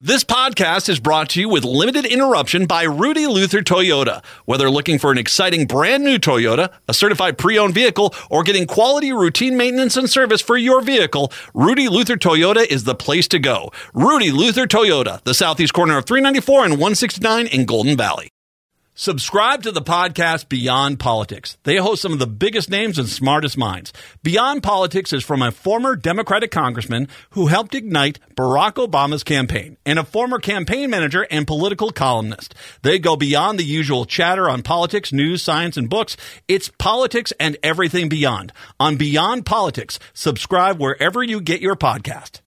This podcast is brought to you with limited interruption by Rudy Luther Toyota. Whether looking for an exciting brand new Toyota, a certified pre owned vehicle, or getting quality routine maintenance and service for your vehicle, Rudy Luther Toyota is the place to go. Rudy Luther Toyota, the southeast corner of 394 and 169 in Golden Valley. Subscribe to the podcast Beyond Politics. They host some of the biggest names and smartest minds. Beyond Politics is from a former Democratic congressman who helped ignite Barack Obama's campaign and a former campaign manager and political columnist. They go beyond the usual chatter on politics, news, science, and books. It's politics and everything beyond. On Beyond Politics, subscribe wherever you get your podcast.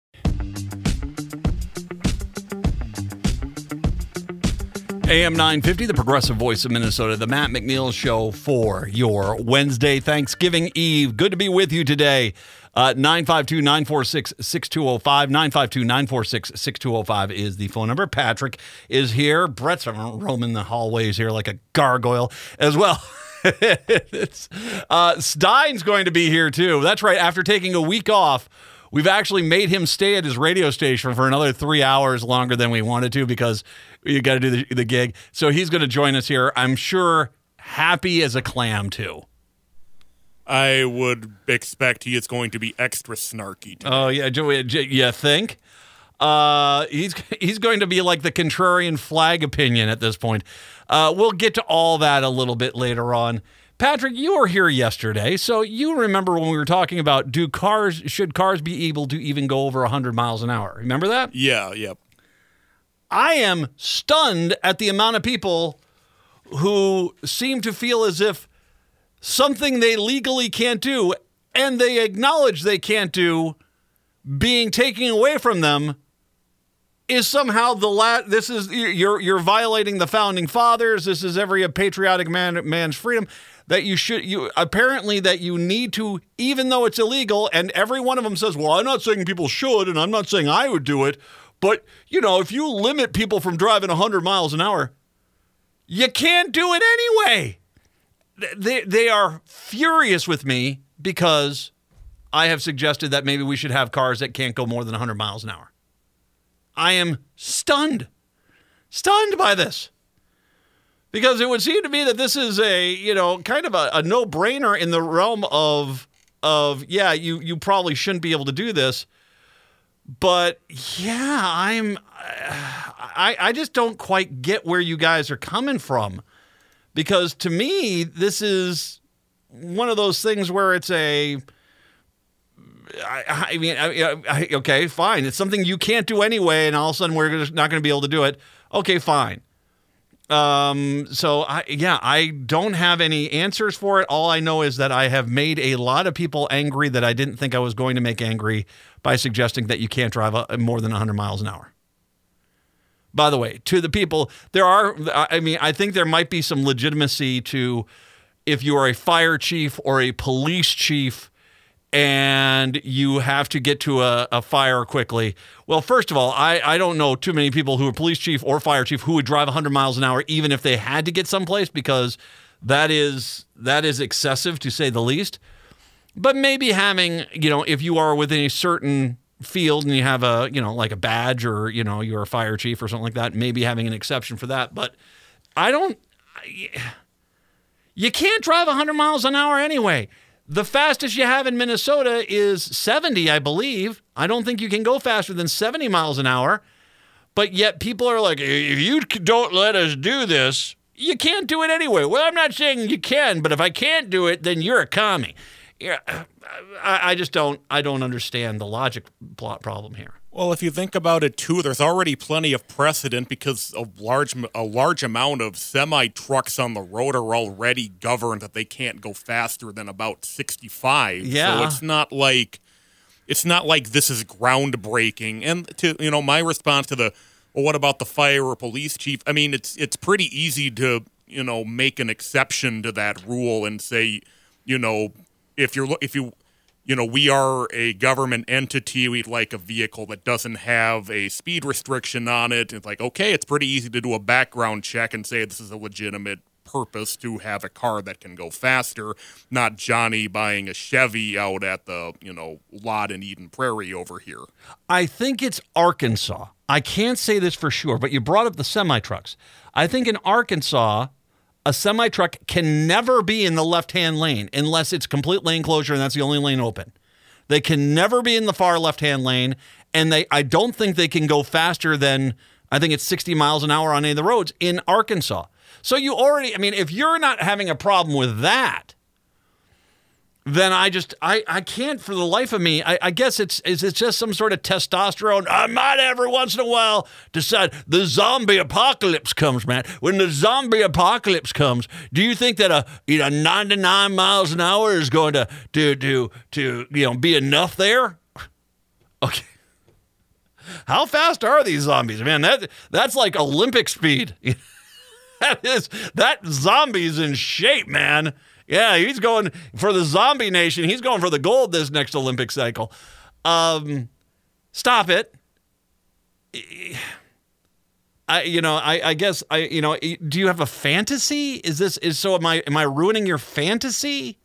AM 950, the progressive voice of Minnesota, the Matt McNeil Show for your Wednesday Thanksgiving Eve. Good to be with you today. Uh, 952 946 6205. 952 946 6205 is the phone number. Patrick is here. Brett's roaming the hallways here like a gargoyle as well. uh, Stein's going to be here too. That's right. After taking a week off, we've actually made him stay at his radio station for another three hours longer than we wanted to because you got to do the, the gig. So he's going to join us here. I'm sure happy as a clam too. I would expect he is going to be extra snarky. Today. Oh yeah, Joey, you think? Uh, he's he's going to be like the contrarian flag opinion at this point. Uh, we'll get to all that a little bit later on. Patrick, you were here yesterday, so you remember when we were talking about do cars should cars be able to even go over 100 miles an hour? Remember that? Yeah, yep. I am stunned at the amount of people who seem to feel as if something they legally can't do and they acknowledge they can't do being taken away from them is somehow the la- this is you're you're violating the founding fathers. This is every patriotic man man's freedom that you should you apparently that you need to even though it's illegal and every one of them says well I'm not saying people should and I'm not saying I would do it but, you know, if you limit people from driving 100 miles an hour, you can't do it anyway. They, they are furious with me because I have suggested that maybe we should have cars that can't go more than 100 miles an hour. I am stunned, stunned by this. Because it would seem to me that this is a, you know, kind of a, a no brainer in the realm of, of, yeah, you, you probably shouldn't be able to do this but yeah, I'm I I just don't quite get where you guys are coming from because to me this is one of those things where it's a I, I mean, I, I, okay, fine. It's something you can't do anyway, and all of a sudden we're not going to be able to do it. Okay, fine. Um, so I, yeah, I don't have any answers for it. All I know is that I have made a lot of people angry that I didn't think I was going to make angry by suggesting that you can't drive a, more than 100 miles an hour. By the way, to the people, there are, I mean, I think there might be some legitimacy to if you are a fire chief or a police chief and you have to get to a, a, fire quickly. Well, first of all, I, I don't know too many people who are police chief or fire chief who would drive 100 miles an hour even if they had to get someplace because that is that is excessive to say the least. But maybe having, you know, if you are within a certain field and you have a, you know, like a badge or, you know, you're a fire chief or something like that, maybe having an exception for that. But I don't, you can't drive 100 miles an hour anyway. The fastest you have in Minnesota is 70, I believe. I don't think you can go faster than 70 miles an hour. But yet people are like, if you don't let us do this, you can't do it anyway. Well, I'm not saying you can, but if I can't do it, then you're a commie I just don't I don't understand the logic plot problem here. Well, if you think about it too, there's already plenty of precedent because a large a large amount of semi trucks on the road are already governed that they can't go faster than about 65. Yeah. So it's not like it's not like this is groundbreaking. And to you know, my response to the well, what about the fire or police chief? I mean, it's it's pretty easy to you know make an exception to that rule and say you know if you're if you you know we are a government entity. We'd like a vehicle that doesn't have a speed restriction on it. It's like okay it's pretty easy to do a background check and say this is a legitimate purpose to have a car that can go faster not johnny buying a chevy out at the you know lot in eden prairie over here. I think it's arkansas. I can't say this for sure, but you brought up the semi trucks. I think in Arkansas, a semi truck can never be in the left hand lane unless it's complete lane closure and that's the only lane open. They can never be in the far left hand lane, and they I don't think they can go faster than I think it's 60 miles an hour on any of the roads in Arkansas. So you already, I mean, if you're not having a problem with that, then I just I, I can't for the life of me. I, I guess it's is it's just some sort of testosterone. I might every once in a while decide the zombie apocalypse comes, man. When the zombie apocalypse comes, do you think that a you know 99 miles an hour is going to to to to you know be enough there? Okay. How fast are these zombies, man? That that's like Olympic speed. that is that zombie's in shape, man. Yeah, he's going for the zombie nation. He's going for the gold this next Olympic cycle. Um, stop it. I, you know, I, I guess I, you know, do you have a fantasy? Is this is so? Am I am I ruining your fantasy?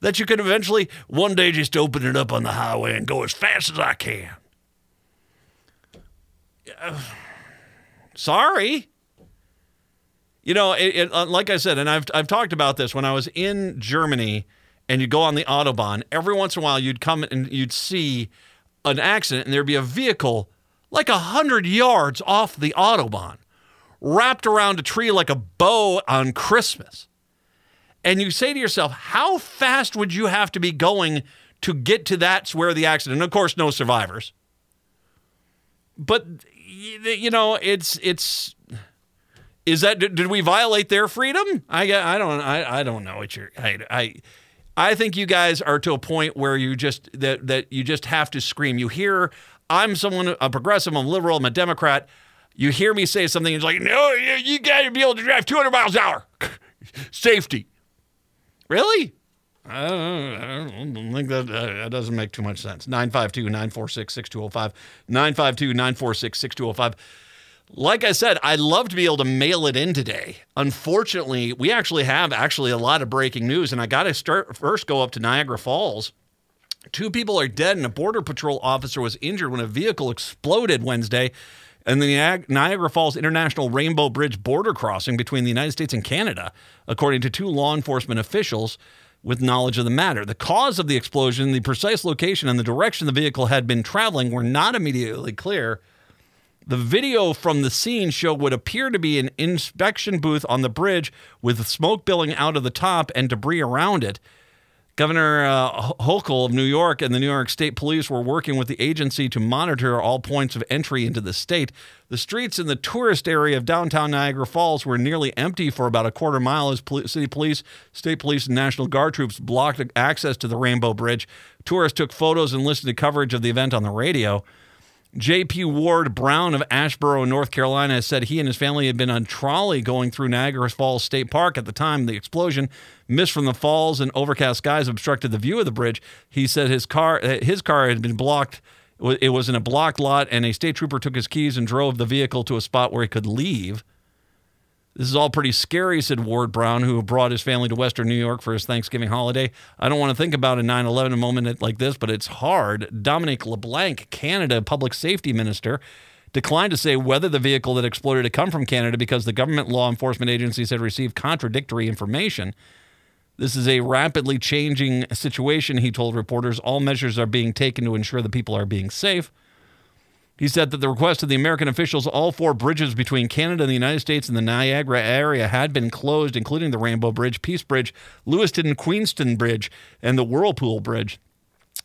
That you could eventually one day just open it up on the highway and go as fast as I can. Uh, sorry. You know, it, it, uh, like I said, and I've, I've talked about this when I was in Germany and you go on the Autobahn, every once in a while you'd come and you'd see an accident and there'd be a vehicle like a hundred yards off the Autobahn, wrapped around a tree like a bow on Christmas. And you say to yourself, how fast would you have to be going to get to that's where the accident? And of course, no survivors. But you know, it's it's is that did we violate their freedom? I I don't I, I don't know what you're I, I I think you guys are to a point where you just that that you just have to scream. You hear I'm someone a progressive, I'm liberal, I'm a Democrat. You hear me say something, it's like, no, you, you got to be able to drive 200 miles an hour. Safety. Really? I don't, I don't think that, uh, that doesn't make too much sense. 952 946 6205. 952 946 6205. Like I said, I'd love to be able to mail it in today. Unfortunately, we actually have actually a lot of breaking news, and I got to start first go up to Niagara Falls. Two people are dead, and a border patrol officer was injured when a vehicle exploded Wednesday in the Niagara Falls International Rainbow Bridge border crossing between the United States and Canada, according to two law enforcement officials with knowledge of the matter. The cause of the explosion, the precise location, and the direction the vehicle had been traveling were not immediately clear. The video from the scene showed what appeared to be an inspection booth on the bridge with smoke billowing out of the top and debris around it. Governor uh, Hochul of New York and the New York State Police were working with the agency to monitor all points of entry into the state. The streets in the tourist area of downtown Niagara Falls were nearly empty for about a quarter mile as pol- city police, state police, and National Guard troops blocked access to the Rainbow Bridge. Tourists took photos and listened to coverage of the event on the radio. J.P. Ward Brown of Asheboro, North Carolina, said he and his family had been on trolley going through Niagara Falls State Park at the time of the explosion. Mist from the falls and overcast skies obstructed the view of the bridge. He said his car uh, his car had been blocked. It was in a blocked lot, and a state trooper took his keys and drove the vehicle to a spot where he could leave. This is all pretty scary, said Ward Brown, who brought his family to Western New York for his Thanksgiving holiday. I don't want to think about a 9 11 moment like this, but it's hard. Dominic LeBlanc, Canada public safety minister, declined to say whether the vehicle that exploded had come from Canada because the government law enforcement agencies had received contradictory information. This is a rapidly changing situation, he told reporters. All measures are being taken to ensure the people are being safe. He said that the request of the American officials, all four bridges between Canada and the United States and the Niagara area had been closed, including the Rainbow Bridge, Peace Bridge, Lewiston Queenston Bridge, and the Whirlpool Bridge.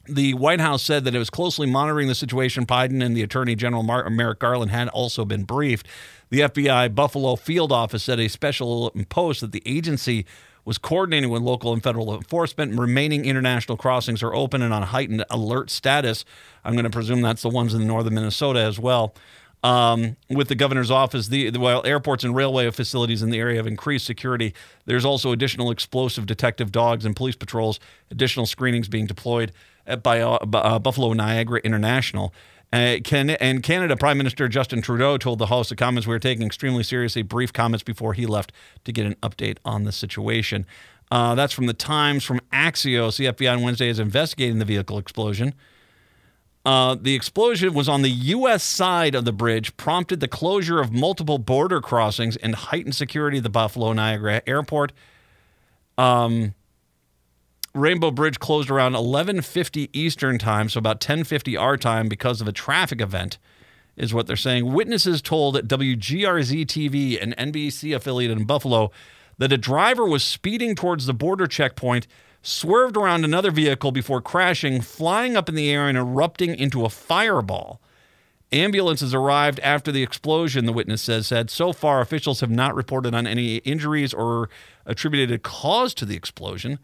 The White House said that it was closely monitoring the situation. Biden and the Attorney General Merrick Garland had also been briefed. The FBI Buffalo field office said a special post that the agency was coordinating with local and federal enforcement. Remaining international crossings are open and on heightened alert status. I'm going to presume that's the ones in northern Minnesota as well. Um, with the governor's office, the, the, while airports and railway facilities in the area have increased security, there's also additional explosive detective dogs and police patrols, additional screenings being deployed at, by uh, Buffalo Niagara International. Uh, can, and Canada Prime Minister Justin Trudeau told the House of Commons we are taking extremely seriously brief comments before he left to get an update on the situation. Uh, that's from the Times. From Axios, the FBI on Wednesday is investigating the vehicle explosion. Uh, the explosion was on the U.S. side of the bridge, prompted the closure of multiple border crossings and heightened security at the Buffalo Niagara Airport. Um, Rainbow Bridge closed around 11:50 Eastern Time, so about 10:50 our time, because of a traffic event, is what they're saying. Witnesses told WGRZ TV, an NBC affiliate in Buffalo, that a driver was speeding towards the border checkpoint swerved around another vehicle before crashing, flying up in the air and erupting into a fireball. Ambulances arrived after the explosion, the witness says said. So far, officials have not reported on any injuries or attributed a cause to the explosion.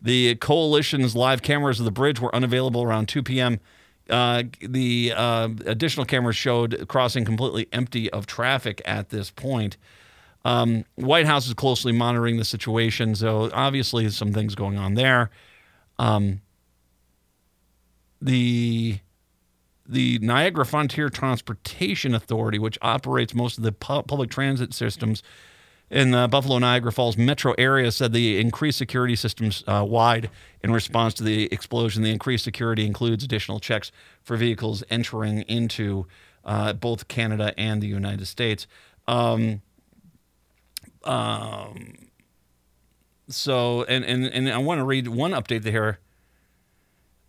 The coalition's live cameras of the bridge were unavailable around 2 p.m. Uh, the uh, additional cameras showed crossing completely empty of traffic at this point. Um, White House is closely monitoring the situation, so obviously some things going on there. Um, the the Niagara Frontier Transportation Authority, which operates most of the pu- public transit systems in the Buffalo Niagara Falls metro area, said the increased security systems uh, wide in response to the explosion. The increased security includes additional checks for vehicles entering into uh, both Canada and the United States. Um, um, so, and, and, and I want to read one update here.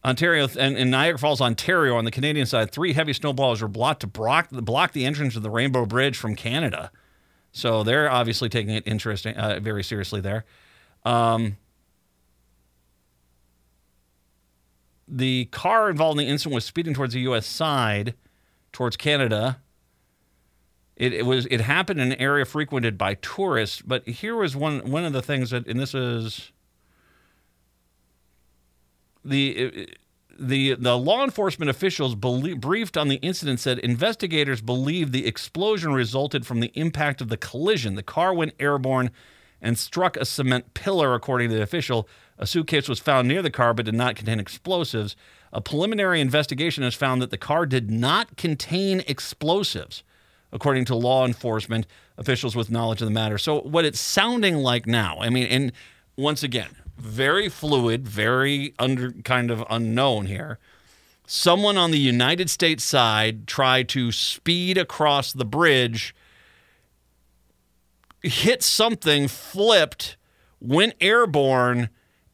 Ontario and in Niagara Falls, Ontario, on the Canadian side, three heavy snowballs were blocked to block, block the entrance of the Rainbow Bridge from Canada. So they're obviously taking it interesting, uh, very seriously there. Um, the car involved in the incident was speeding towards the U.S. side, towards Canada. It, it, was it happened in an area frequented by tourists, but here was one one of the things that, and this is the the the law enforcement officials briefed on the incident said investigators believe the explosion resulted from the impact of the collision. The car went airborne and struck a cement pillar, according to the official. A suitcase was found near the car but did not contain explosives. A preliminary investigation has found that the car did not contain explosives, according to law enforcement officials with knowledge of the matter. So, what it's sounding like now, I mean, and once again, very fluid, very under kind of unknown here. Someone on the United States side tried to speed across the bridge, hit something, flipped, went airborne,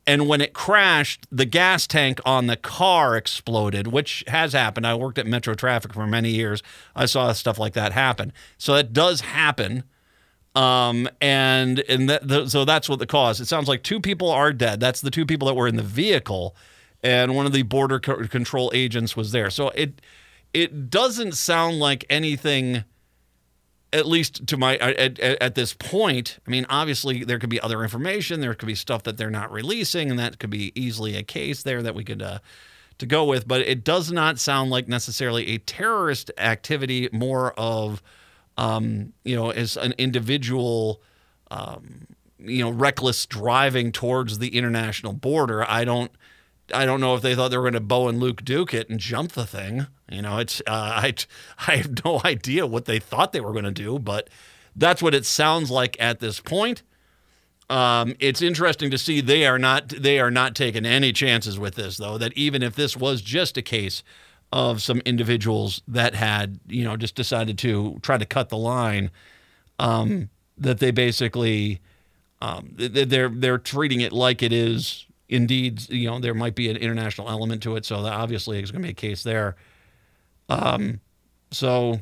and when it crashed, the gas tank on the car exploded, which has happened. I worked at Metro Traffic for many years. I saw stuff like that happen. So it does happen. Um, and and that, the, so that's what the cause. It sounds like two people are dead. That's the two people that were in the vehicle, and one of the border co- control agents was there. So it it doesn't sound like anything. At least to my at, at, at this point, I mean, obviously there could be other information. There could be stuff that they're not releasing, and that could be easily a case there that we could uh, to go with. But it does not sound like necessarily a terrorist activity. More of um, you know, as an individual, um, you know, reckless driving towards the international border. I don't, I don't know if they thought they were going to Bo and Luke Duke it and jump the thing. You know, it's uh, I, I have no idea what they thought they were going to do, but that's what it sounds like at this point. Um, it's interesting to see they are not they are not taking any chances with this, though. That even if this was just a case of some individuals that had, you know, just decided to try to cut the line. Um, that they basically um, they're they're treating it like it is indeed. You know, there might be an international element to it, so that obviously is going to be a case there. Um, so.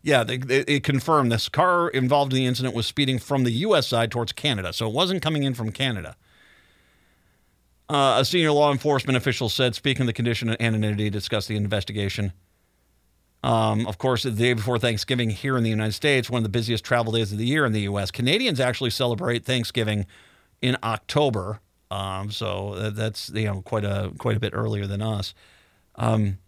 Yeah, they, they, it confirmed this car involved in the incident was speeding from the U.S. side towards Canada, so it wasn't coming in from Canada. Uh, a senior law enforcement official said, speaking of the condition of anonymity, to discuss the investigation. Um, of course, the day before Thanksgiving here in the United States, one of the busiest travel days of the year in the U.S. Canadians actually celebrate Thanksgiving in October, um, so that's you know quite a quite a bit earlier than us. Um,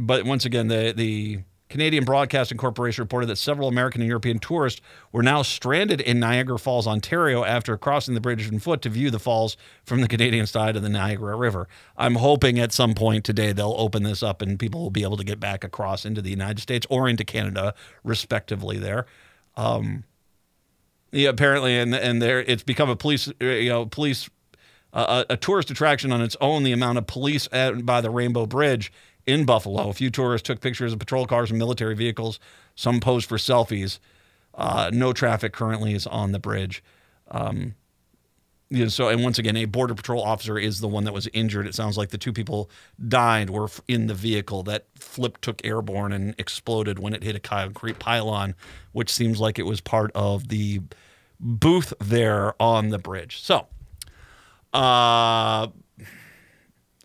but once again, the the Canadian Broadcasting Corporation reported that several American and European tourists were now stranded in Niagara Falls, Ontario, after crossing the bridge on foot to view the falls from the Canadian side of the Niagara River. I'm hoping at some point today they'll open this up and people will be able to get back across into the United States or into Canada, respectively. There, um, yeah, apparently, and and there it's become a police, you know, police a, a tourist attraction on its own. The amount of police by the Rainbow Bridge in Buffalo. A few tourists took pictures of patrol cars and military vehicles. Some posed for selfies. Uh, no traffic currently is on the bridge. Um, you know, so, and once again, a border patrol officer is the one that was injured. It sounds like the two people died were in the vehicle that flipped, took airborne, and exploded when it hit a concrete pylon, which seems like it was part of the booth there on the bridge. So, uh,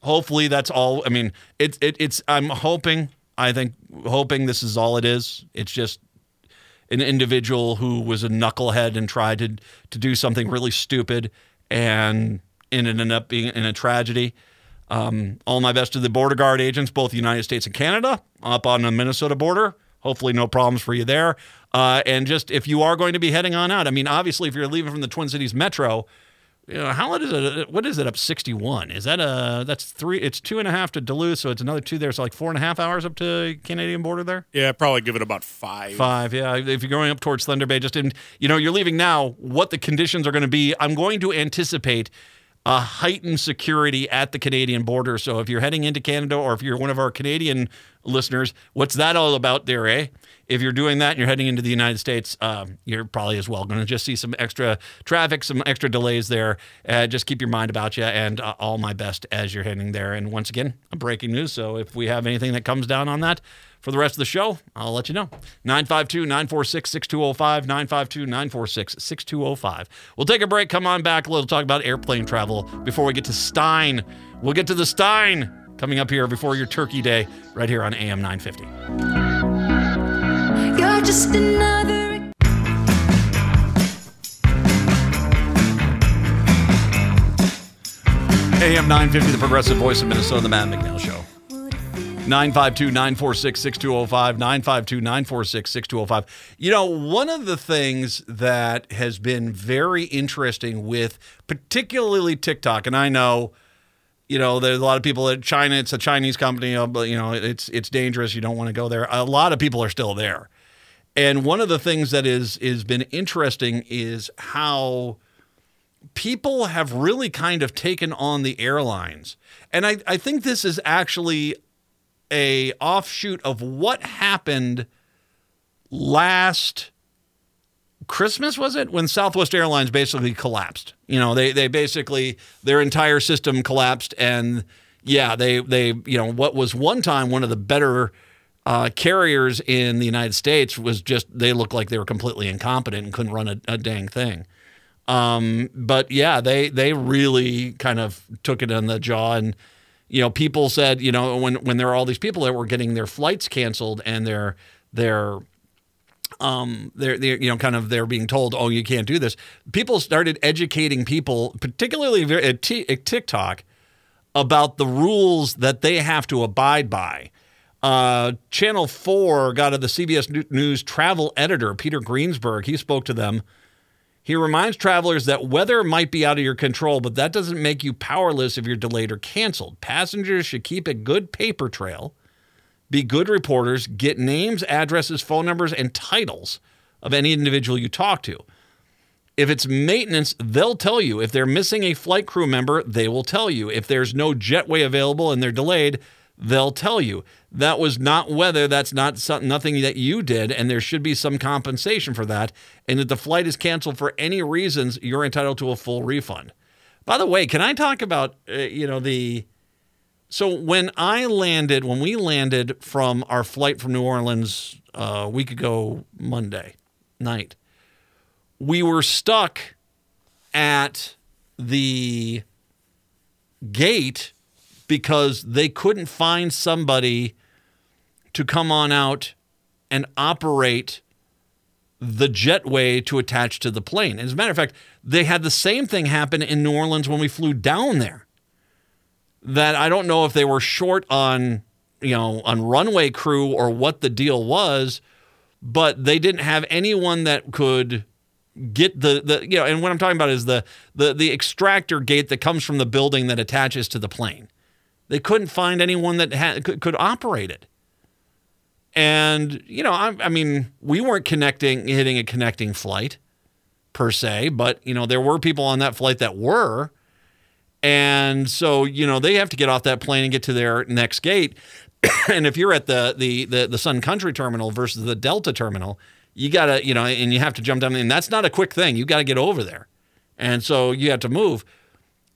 hopefully that's all. I mean, it's it, it's. I'm hoping. I think hoping this is all it is. It's just an individual who was a knucklehead and tried to to do something really stupid, and it ended up being in a tragedy. Um, all my best to the border guard agents, both the United States and Canada, up on the Minnesota border. Hopefully, no problems for you there. Uh, and just if you are going to be heading on out, I mean, obviously, if you're leaving from the Twin Cities Metro, you know, how is it? Uh, what is it up 61? Is that a that's three? It's two and a half to Duluth, so it's another two there. So like four and a half hours up to Canadian border there. Yeah, probably give it about five. Five, yeah. If you're going up towards Thunder Bay, just in you know you're leaving now, what the conditions are going to be. I'm going to anticipate a heightened security at the Canadian border. So if you're heading into Canada, or if you're one of our Canadian listeners, what's that all about there, eh? If you're doing that and you're heading into the United States, um, you're probably as well going to just see some extra traffic, some extra delays there. Uh, just keep your mind about you, and uh, all my best as you're heading there. And once again, a breaking news. So if we have anything that comes down on that for the rest of the show, I'll let you know. 952 946 6205, 952 946 6205. We'll take a break, come on back, a little talk about airplane travel before we get to Stein. We'll get to the Stein coming up here before your Turkey Day, right here on AM 950. You're just another. AM 950, the progressive voice of Minnesota, the Matt McNeil Show. 952 946 6205. 952 946 6205. You know, one of the things that has been very interesting with particularly TikTok, and I know. You know, there's a lot of people at China. It's a Chinese company, uh, but you know, it's it's dangerous. You don't want to go there. A lot of people are still there, and one of the things that is is been interesting is how people have really kind of taken on the airlines. And I, I think this is actually a offshoot of what happened last Christmas was it when Southwest Airlines basically collapsed. You know, they they basically their entire system collapsed and yeah, they they you know what was one time one of the better uh, carriers in the United States was just they looked like they were completely incompetent and couldn't run a, a dang thing. Um, but yeah, they they really kind of took it on the jaw, and you know, people said, you know, when when there are all these people that were getting their flights canceled and their their um they're, they're you know kind of they're being told oh you can't do this. People started educating people particularly at, tiktok about the rules that they have to abide by. Uh, channel 4 got to the cbs news travel editor peter greenberg he spoke to them he reminds travelers that weather might be out of your control, but that doesn't make you powerless if you're delayed or canceled. Passengers should keep a good paper trail, be good reporters, get names, addresses, phone numbers, and titles of any individual you talk to. If it's maintenance, they'll tell you. If they're missing a flight crew member, they will tell you. If there's no jetway available and they're delayed, they'll tell you. That was not weather. That's not something nothing that you did, and there should be some compensation for that. And if the flight is canceled for any reasons, you're entitled to a full refund. By the way, can I talk about uh, you know the so when I landed, when we landed from our flight from New Orleans uh, a week ago Monday night, we were stuck at the gate because they couldn't find somebody to come on out and operate the jetway to attach to the plane. As a matter of fact, they had the same thing happen in New Orleans when we flew down there. That I don't know if they were short on, you know, on runway crew or what the deal was, but they didn't have anyone that could get the the you know, and what I'm talking about is the the the extractor gate that comes from the building that attaches to the plane. They couldn't find anyone that ha- could, could operate it. And, you know, I, I mean, we weren't connecting, hitting a connecting flight per se, but, you know, there were people on that flight that were. And so, you know, they have to get off that plane and get to their next gate. and if you're at the, the the the Sun Country terminal versus the Delta terminal, you gotta, you know, and you have to jump down, and that's not a quick thing. You got to get over there, and so you have to move.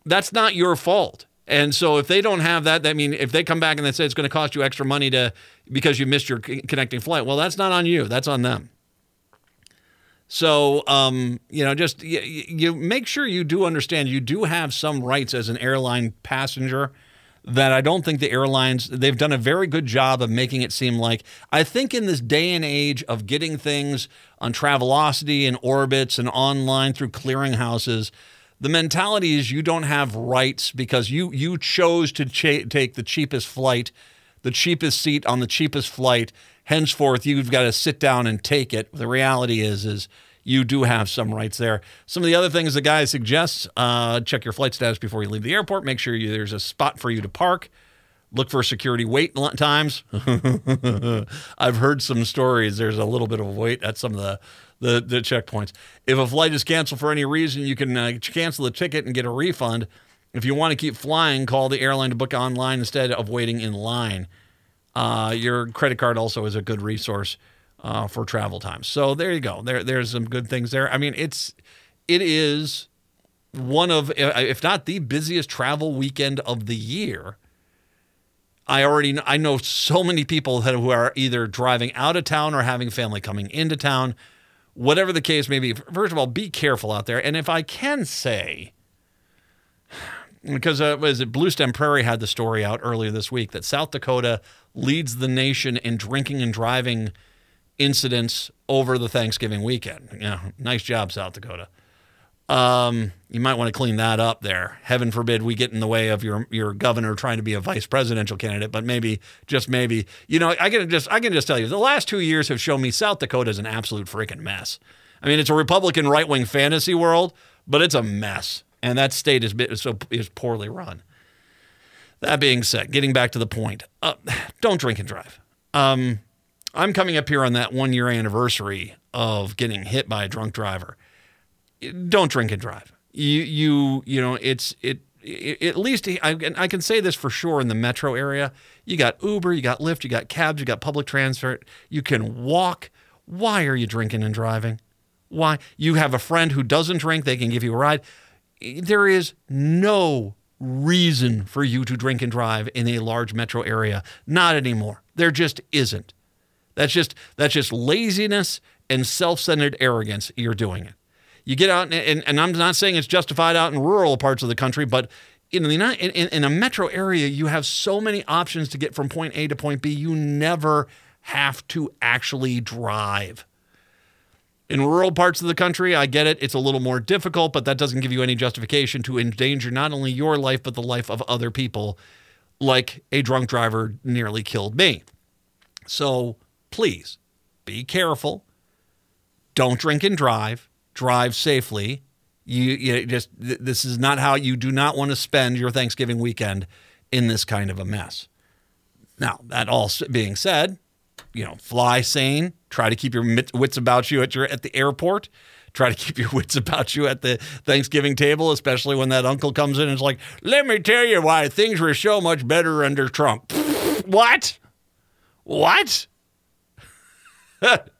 That's not your fault. And so if they don't have that, that mean if they come back and they say it's going to cost you extra money to because you missed your connecting flight, well, that's not on you. That's on them. So, um, you know, just you, you make sure you do understand you do have some rights as an airline passenger that I don't think the airlines they've done a very good job of making it seem like I think in this day and age of getting things on Travelocity and Orbitz and online through clearinghouses, the mentality is you don't have rights because you you chose to cha- take the cheapest flight, the cheapest seat on the cheapest flight. Henceforth, you've got to sit down and take it. The reality is is you do have some rights there. Some of the other things the guy suggests: uh, check your flight status before you leave the airport. Make sure you, there's a spot for you to park. Look for security wait times. I've heard some stories. There's a little bit of wait at some of the the, the checkpoints. If a flight is canceled for any reason, you can uh, cancel the ticket and get a refund. If you want to keep flying, call the airline to book online instead of waiting in line. Uh, your credit card also is a good resource uh, for travel times. So there you go. There, there's some good things there. I mean, it's it is one of, if not the busiest travel weekend of the year. I already I know so many people who are either driving out of town or having family coming into town. Whatever the case may be, first of all, be careful out there. And if I can say, because uh, was it Bluestem Prairie had the story out earlier this week that South Dakota leads the nation in drinking and driving incidents over the Thanksgiving weekend. Yeah, nice job, South Dakota. Um, you might want to clean that up there. Heaven forbid we get in the way of your your governor trying to be a vice presidential candidate, but maybe just maybe, you know, I can just I can just tell you the last two years have shown me South Dakota is an absolute freaking mess. I mean, it's a Republican right wing fantasy world, but it's a mess, and that state is so is poorly run. That being said, getting back to the point, uh, don't drink and drive. Um, I'm coming up here on that one year anniversary of getting hit by a drunk driver don't drink and drive. You you you know it's it, it at least I, I can say this for sure in the metro area. You got Uber, you got Lyft, you got cabs, you got public transport. You can walk. Why are you drinking and driving? Why? You have a friend who doesn't drink, they can give you a ride. There is no reason for you to drink and drive in a large metro area. Not anymore. There just isn't. That's just that's just laziness and self-centered arrogance you're doing it. You get out, and, and I'm not saying it's justified out in rural parts of the country, but in, the, in, in a metro area, you have so many options to get from point A to point B. You never have to actually drive. In rural parts of the country, I get it, it's a little more difficult, but that doesn't give you any justification to endanger not only your life, but the life of other people, like a drunk driver nearly killed me. So please be careful. Don't drink and drive drive safely. You, you just th- this is not how you do not want to spend your Thanksgiving weekend in this kind of a mess. Now, that all being said, you know, fly sane, try to keep your wits about you at your at the airport. Try to keep your wits about you at the Thanksgiving table, especially when that uncle comes in and is like, "Let me tell you why things were so much better under Trump." what? What?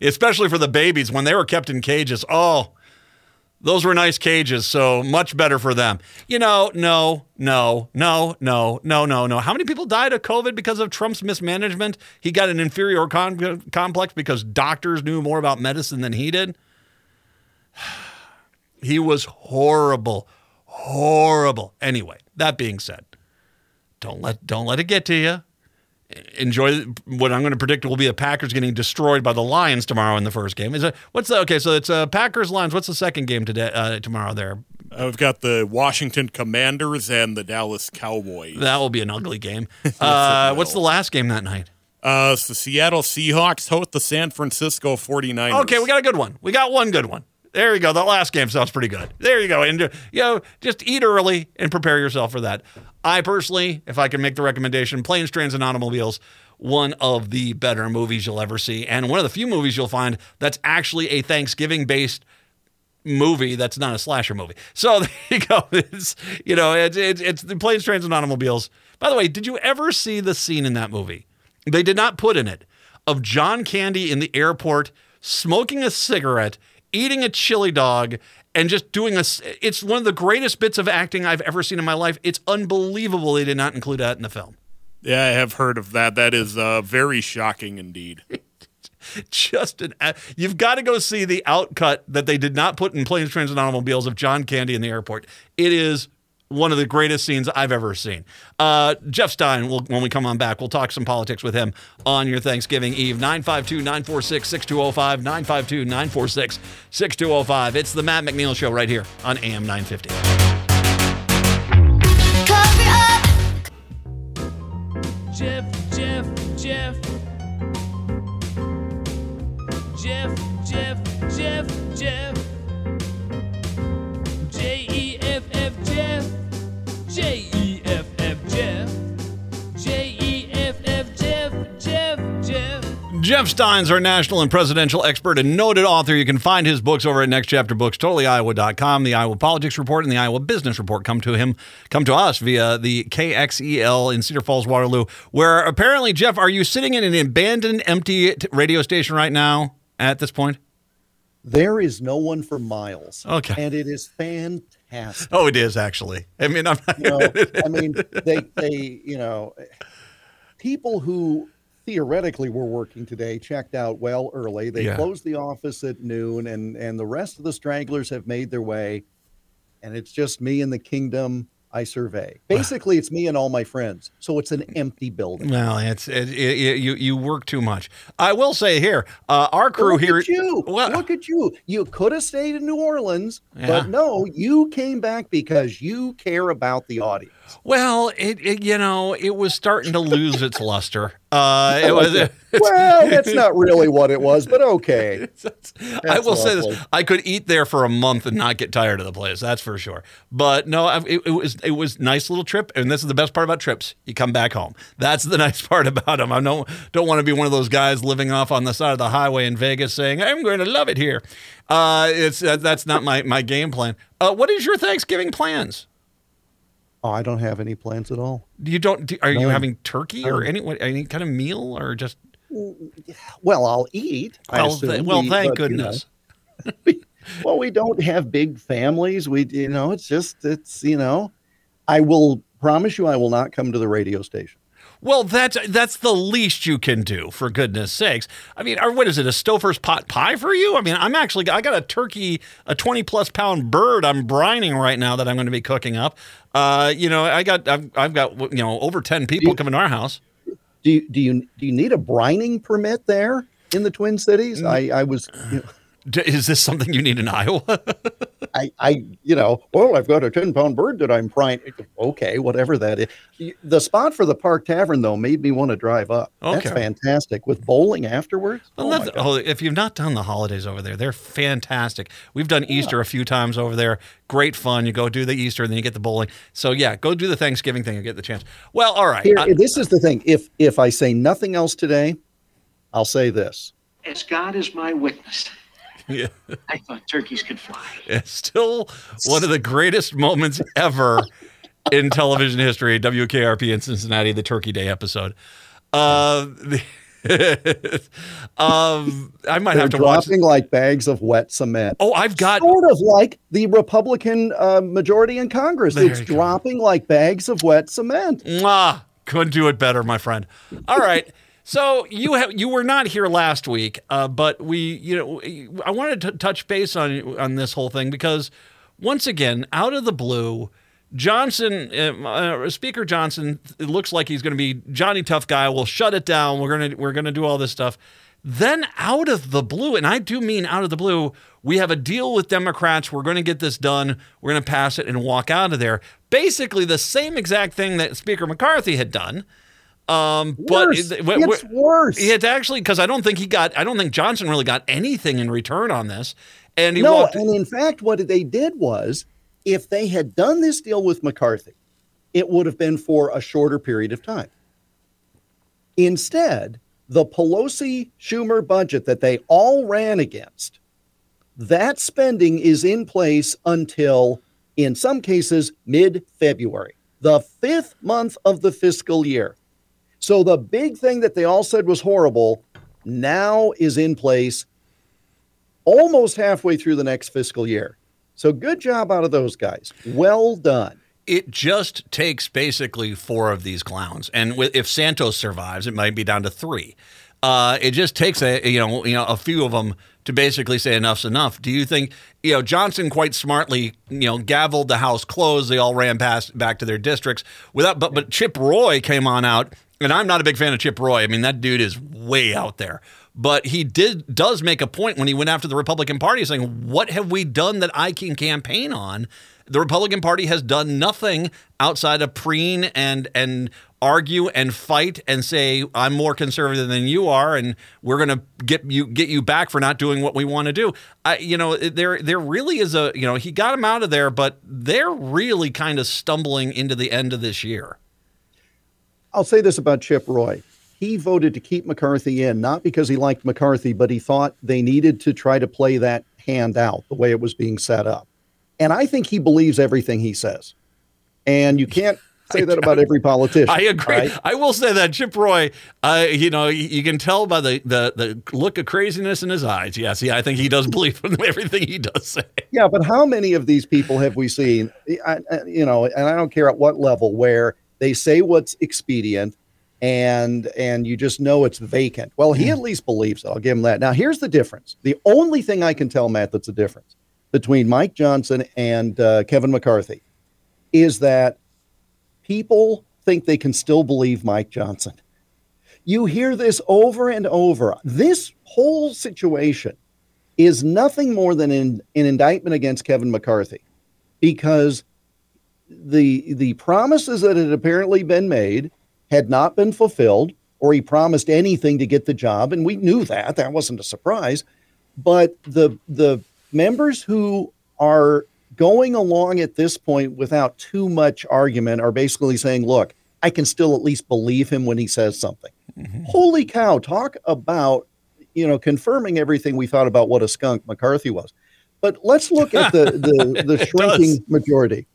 especially for the babies when they were kept in cages. Oh, those were nice cages, so much better for them. You know, no, no, no, no, no, no, no. How many people died of COVID because of Trump's mismanagement? He got an inferior complex because doctors knew more about medicine than he did. He was horrible, horrible. Anyway, that being said, don't let don't let it get to you enjoy what I'm going to predict will be the Packers getting destroyed by the Lions tomorrow in the first game. Is it what's the okay? So it's uh, Packers Lions. What's the second game today uh, tomorrow? There, Uh, we've got the Washington Commanders and the Dallas Cowboys. that will be an ugly game. Uh, what's the last game that night? Uh, it's the Seattle Seahawks host the San Francisco 49ers. Okay, we got a good one. We got one good one. There you go. The last game sounds pretty good. There you go. And uh, you know, just eat early and prepare yourself for that. I personally, if I can make the recommendation, Planes, Trains, and Automobiles, one of the better movies you'll ever see, and one of the few movies you'll find that's actually a Thanksgiving based movie that's not a slasher movie. So there you go. It's you know it's it's, it's the planes, trains, and automobiles. By the way, did you ever see the scene in that movie? They did not put in it of John Candy in the airport smoking a cigarette, eating a chili dog, and just doing a. It's one of the greatest bits of acting I've ever seen in my life. It's unbelievable they did not include that in the film. Yeah, I have heard of that. That is uh, very shocking indeed. just an you've got to go see the outcut that they did not put in planes trains and automobiles of john candy in the airport it is one of the greatest scenes i've ever seen. Uh, jeff stein will, when we come on back we'll talk some politics with him on your thanksgiving eve. 952-946-6205 952-946-6205 it's the matt mcneil show right here on am 950 Jeff, Jeff, Jeff. Jeff, Jeff, Jeff, Jeff. Jeff. Stein's our national and presidential expert and noted author. You can find his books over at Next Chapter Books, totallyiowa.com. The Iowa Politics Report and the Iowa Business Report come to him, come to us via the KXEL in Cedar Falls, Waterloo, where apparently, Jeff, are you sitting in an abandoned, empty radio station right now at this point? There is no one for miles. Okay. And it is fantastic. Oh, it is actually. I mean, I'm You know, I mean, they they you know, people who theoretically were working today checked out well early. They Yeah. closed the office at noon, and and the rest of the stragglers have made their way, and it's just me and the kingdom I survey. Basically, it's me and all my friends. So it's an empty building. well, it's it, it, you you work too much. I will say here, uh, our crew Look here. at you. Well, Look at you. You could have stayed in New Orleans, Yeah. but no, you came back because you care about the audience. Well, it, it you know it was starting to lose its luster. Uh, it was. well, that's not really what it was, but okay. I That's will say this: I could eat there for a month and not get tired of the place. That's for sure. But no, I- it, it was it was nice little trip, and this is the best part about trips: you come back home. That's the nice part about them. I don't don't want to be one of those guys living off on the side of the highway in Vegas saying I'm going to love it here. Uh, it's that, that's not my my game plan. Uh, what is your Thanksgiving plans? Oh, I don't have any plans at all. You don't? do- Are you None. having turkey or um, any any kind of meal or just? Well, I'll eat. Well, th- well, We- thank but, you know, goodness. well, we don't have big families. We, you know, it's just, it's, you know, I will promise you, I will not come to the radio station. Well, that's that's the least you can do, for goodness sakes. I mean, or what is it, a Stouffer's pot pie for you? I mean, I'm actually I got a turkey, a 20 plus pound bird I'm brining right now that I'm going to be cooking up. Uh, you know, I got I've, I've got you know over 10 people You- coming to our house. Do you, do you, do you need a brining permit there in the Twin Cities? I, I was, you know, Is this something you need in Iowa? I, I, you know, well, I've got a 10 pound bird that I'm frying. Okay, whatever that is. The spot for the Park Tavern, though, made me want to drive up. That's Okay. fantastic. With bowling afterwards. Well, Oh, my God. oh, if you've not done the holidays over there, they're fantastic. We've done Easter a few times over there. Great fun. You go do the Easter and then you get the bowling. So yeah, go do the Thanksgiving thing and get the chance. Well, all right. Here, I- this is the thing. If if I say nothing else today, I'll say this. As God is my witness, yeah. I thought turkeys could fly. It's still one of the greatest moments ever in television history. WKRP in Cincinnati, the Turkey Day episode. Uh, the- um, I might They're have to watch. dropping like bags of wet cement. Oh, I've got. sort of like the Republican uh, majority in Congress. There it's you go. dropping like bags of wet cement. Mwah, couldn't do it better, my friend. All right. So you have you were not here last week, uh, but we you know I wanted to touch base on on this whole thing because once again, out of the blue, Johnson, uh, uh, Speaker Johnson, it looks like he's going to be Johnny Tough Guy. We'll shut it down. We're gonna we're gonna do all this stuff. Then out of the blue, and I do mean out of the blue, we have a deal with Democrats. We're going to get this done. We're going to pass it and walk out of there. Basically, the same exact thing that Speaker McCarthy had done. Um, but Worse. it- w- it's w- worse. it's actually because I don't think he got. I don't think Johnson really got anything in return on this. And he no, walked. and in fact, what they did was, if they had done this deal with McCarthy, it would have been for a shorter period of time. Instead, the Pelosi Schumer budget that they all ran against That spending is in place until, in some cases, mid February, the fifth month of the fiscal year. So the big thing that they all said was horrible now is in place almost halfway through the next fiscal year. So good job out of those guys. Well done. it just takes basically four of these clowns, and if Santos survives, it might be down to three. Uh, it just takes a you know you know a few of them to basically say enough's enough. Do you think you know Johnson quite smartly you know gavelled the House closed? They all ran past back to their districts without. But but Chip Roy came on out, and I'm not a big fan of Chip Roy. I mean that dude is way out there. But he did does make a point when he went after the Republican Party, saying, "What have we done that I can campaign on?" The Republican Party has done nothing outside of preen and and argue and fight and say I'm more conservative than you are, and we're going to get you get you back for not doing what we want to do. I, you know, there there really is a you know he got him out of there, but they're really kind of stumbling into the end of this year. I'll say this about Chip Roy. He voted to keep McCarthy in, not because he liked McCarthy, but he thought they needed to try to play that hand out the way it was being set up. And I think he believes everything he says. And you can't say that about every politician. I agree. right? I will say that Chip Roy, uh, you know, you, can tell by the, the the look of craziness in his eyes. Yes, yeah, I think he does believe in everything he does say. Yeah, but how many of these people have we seen? I, I- you know, and I don't care at what level, where they say what's expedient, and and you just know it's vacant. Well, he at least believes it. I'll give him that. Now, here's the difference. The only thing I can tell Matt that's a difference between Mike Johnson and uh, Kevin McCarthy is that people think they can still believe Mike Johnson. You hear this over and over. This whole situation is nothing more than an, an indictment against Kevin McCarthy because the the promises that had apparently been made had not been fulfilled or he promised anything to get the job and we knew that. That wasn't a surprise. But the the members who are going along at this point without too much argument are basically saying look I can still at least believe him when he says something. Mm-hmm. Holy cow talk about you know confirming everything we thought about what a skunk McCarthy was. But let's look at the the, the shrinking majority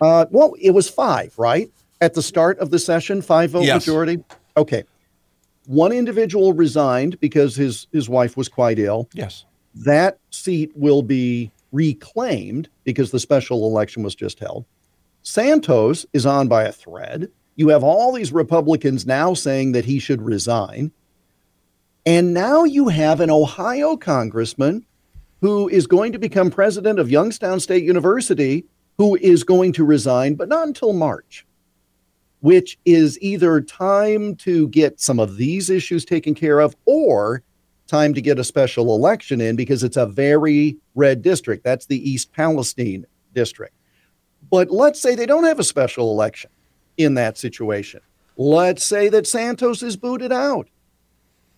uh, well it was five right at the start of the session five vote Yes. majority okay one individual resigned because his his wife was quite ill Yes. that seat will be reclaimed because the special election was just held. Santos is on by a thread. You have all these Republicans now saying that he should resign. And now you have an Ohio congressman who is going to become president of Youngstown State University who is going to resign, but not until March, which is either time to get some of these issues taken care of or time to get a special election in because it's a very red district. That's the East Palestine district. But let's say they don't have a special election in that situation. Let's say that Santos is booted out.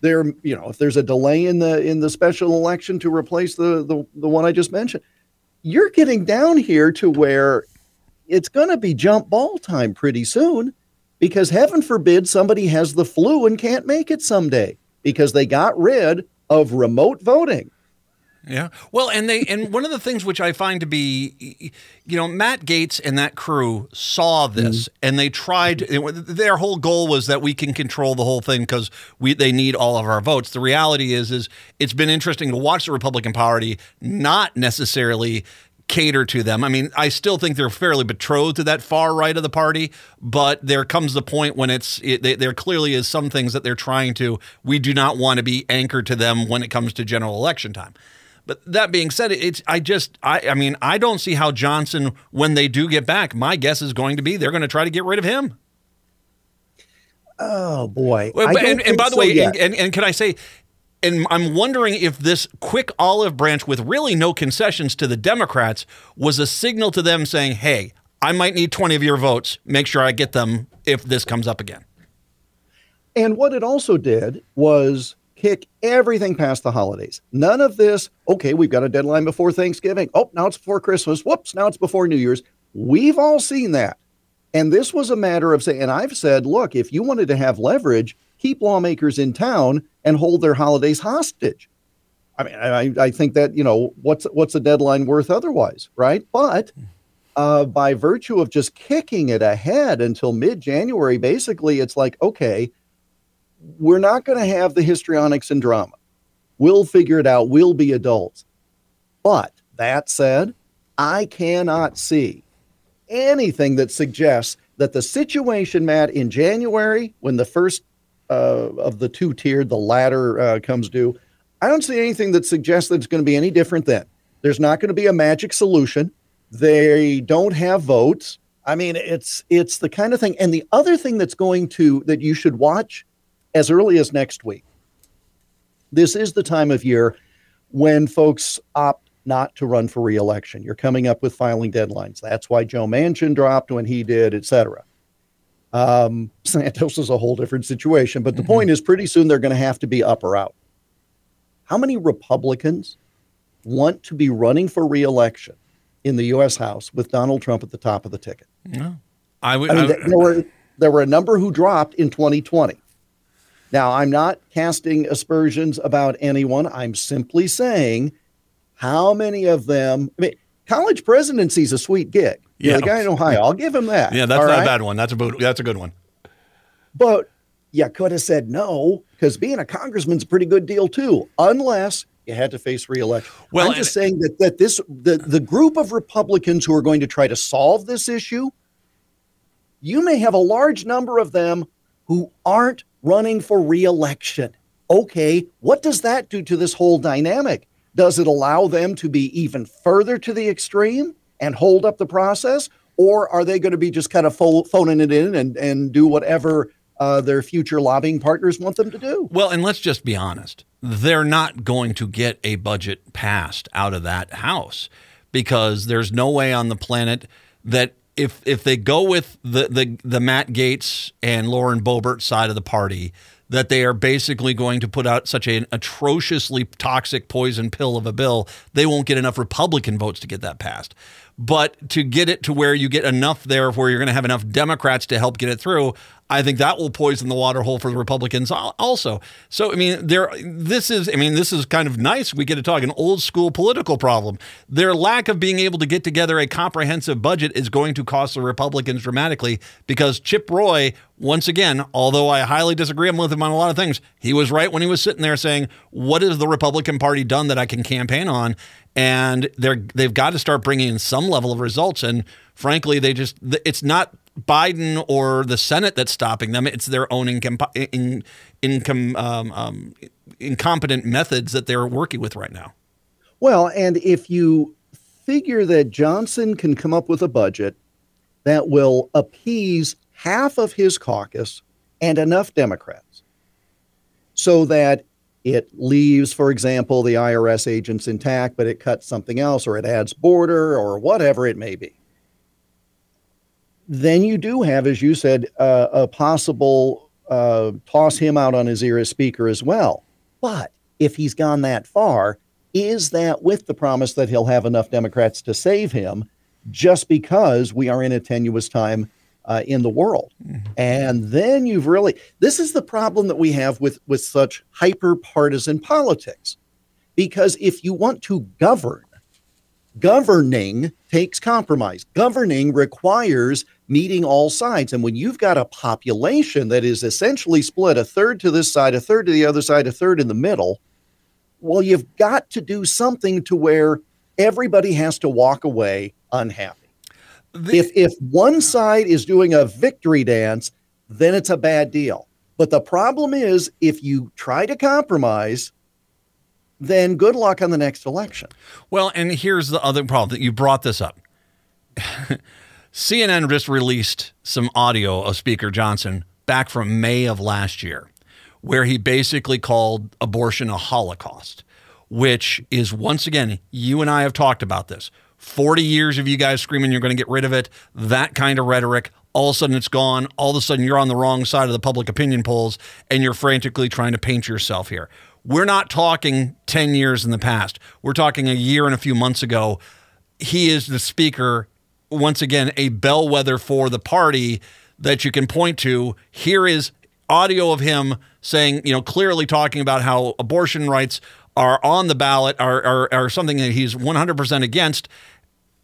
There, you know, if there's a delay in the in the special election to replace the the, the one I just mentioned, you're getting down here to where it's going to be jump ball time pretty soon because heaven forbid somebody has the flu and can't make it someday because they got rid of remote voting. Yeah. Well, and they and one of the things which I find to be, you know, Matt Gaetz and that crew saw this mm-hmm. and they tried. Their whole goal was that we can control the whole thing because we they need all of our votes. The reality is, is it's been interesting to watch the Republican Party not necessarily cater to them. I mean, I still think they're fairly betrothed to that far right of the party, but there comes the point when it's it, they, there clearly is some things that they're trying to. We do not want to be anchored to them when it comes to general election time. But that being said, it's I just I I mean I don't see how Johnson when they do get back. My guess is going to be they're going to try to get rid of him. Oh boy! And, and by the so way, and, and, and can I say, and I'm wondering if this quick olive branch with really no concessions to the Democrats was a signal to them saying, "Hey, I might need 20 of your votes. Make sure I get them if this comes up again." And what it also did was kick everything past the holidays. None of this, okay, we've got a deadline before Thanksgiving. Oh, now it's before Christmas. Whoops, now it's before New Year's. We've all seen that. And this was a matter of saying, and I've said, look, if you wanted to have leverage, keep lawmakers in town and hold their holidays hostage. I mean, I, I think that you know what's what's a deadline worth otherwise, right? But uh, by virtue of just kicking it ahead until mid-January, basically, it's like okay, we're not going to have the histrionics and drama. We'll figure it out. We'll be adults. But that said, I cannot see anything that suggests that the situation, Matt, in January, when the first uh, of the two tiered, the latter uh, comes due, I don't see anything that suggests that it's going to be any different then. There's not going to be a magic solution. They don't have votes. I mean, it's it's the kind of thing. And the other thing that's going to that you should watch as early as next week. This is the time of year when folks opt not to run for reelection. You're coming up with filing deadlines. That's why Joe Manchin dropped when he did, et cetera. Um, Santos is a whole different situation, but the point is, pretty soon they're going to have to be up or out. How many Republicans want to be running for reelection in the U.S. House with Donald Trump at the top of the ticket? I would. I mean, I- th- there were there were a number who dropped in 2020. Now, I'm not casting aspersions about anyone. I'm simply saying how many of them. I mean, college presidency is a sweet gig. You know, Yeah. the guy in Ohio, I'll give him that. yeah, that's not right? a bad one. That's a that's a good one. But you could have said no because being a congressman's a pretty good deal too, unless you had to face reelection. Well, I'm just saying that that this the the group of Republicans who are going to try to solve this issue, you may have a large number of them who aren't running for reelection. Okay, what does that do to this whole dynamic? Does it allow them to be even further to the extreme and hold up the process? Or are they going to be just kind of pho- phoning it in and, and do whatever uh, their future lobbying partners want them to do? Well, and let's just be honest. They're not going to get a budget passed out of that house because there's no way on the planet that if if they go with the the, the Matt Gaetz and Lauren Boebert side of the party, that they are basically going to put out such an atrociously toxic poison pill of a bill, they won't get enough Republican votes to get that passed. But to get it to where you get enough there where you're going to have enough Democrats to help get it through, I think that will poison the water hole for the Republicans also. So I mean, there this is I mean, this is kind of nice. We get to talk an old school political problem. Their lack of being able to get together a comprehensive budget is going to cost the Republicans dramatically because Chip Roy, once again, although I highly disagree with him on a lot of things, he was right when he was sitting there saying, "What has the Republican Party done that I can campaign on?" And they're they've got to start bringing in some level of results. And frankly, they just it's not Biden or the Senate that's stopping them. It's their own incom- in, um, um, incompetent methods that they're working with right now. Well, and if you figure that Johnson can come up with a budget that will appease half of his caucus and enough Democrats so that it leaves, for example, the IRS agents intact, but it cuts something else or it adds border or whatever it may be. Then you do have, as you said, uh, a possible uh, toss him out on his ear as speaker as well. But if he's gone that far, is that with the promise that he'll have enough Democrats to save him just because we are in a tenuous time uh, in the world? And then you've really, this is the problem that we have with, with such hyper partisan politics. Because if you want to govern, governing takes compromise. Governing requires meeting all sides. And when you've got a population that is essentially split a third to this side, a third to the other side, a third in the middle, well, you've got to do something to where everybody has to walk away unhappy. if if one side is doing a victory dance, then it's a bad deal. But the problem is if you try to compromise, then good luck on the next election. Well, and here's the other problem that you brought this up. CNN just released some audio of Speaker Johnson back from May of last year, where he basically called abortion a holocaust, which is once again, you and I have talked about this. 40 years of you guys screaming you're going to get rid of it, that kind of rhetoric. All of a sudden it's gone. All of a sudden you're on the wrong side of the public opinion polls and you're frantically trying to paint yourself here. We're not talking 10 years in the past. We're talking a year and a few months ago. He is the speaker, once again, a bellwether for the party that you can point to. Here is audio of him saying, you know, clearly talking about how abortion rights are on the ballot are are, are something that he's 100% against,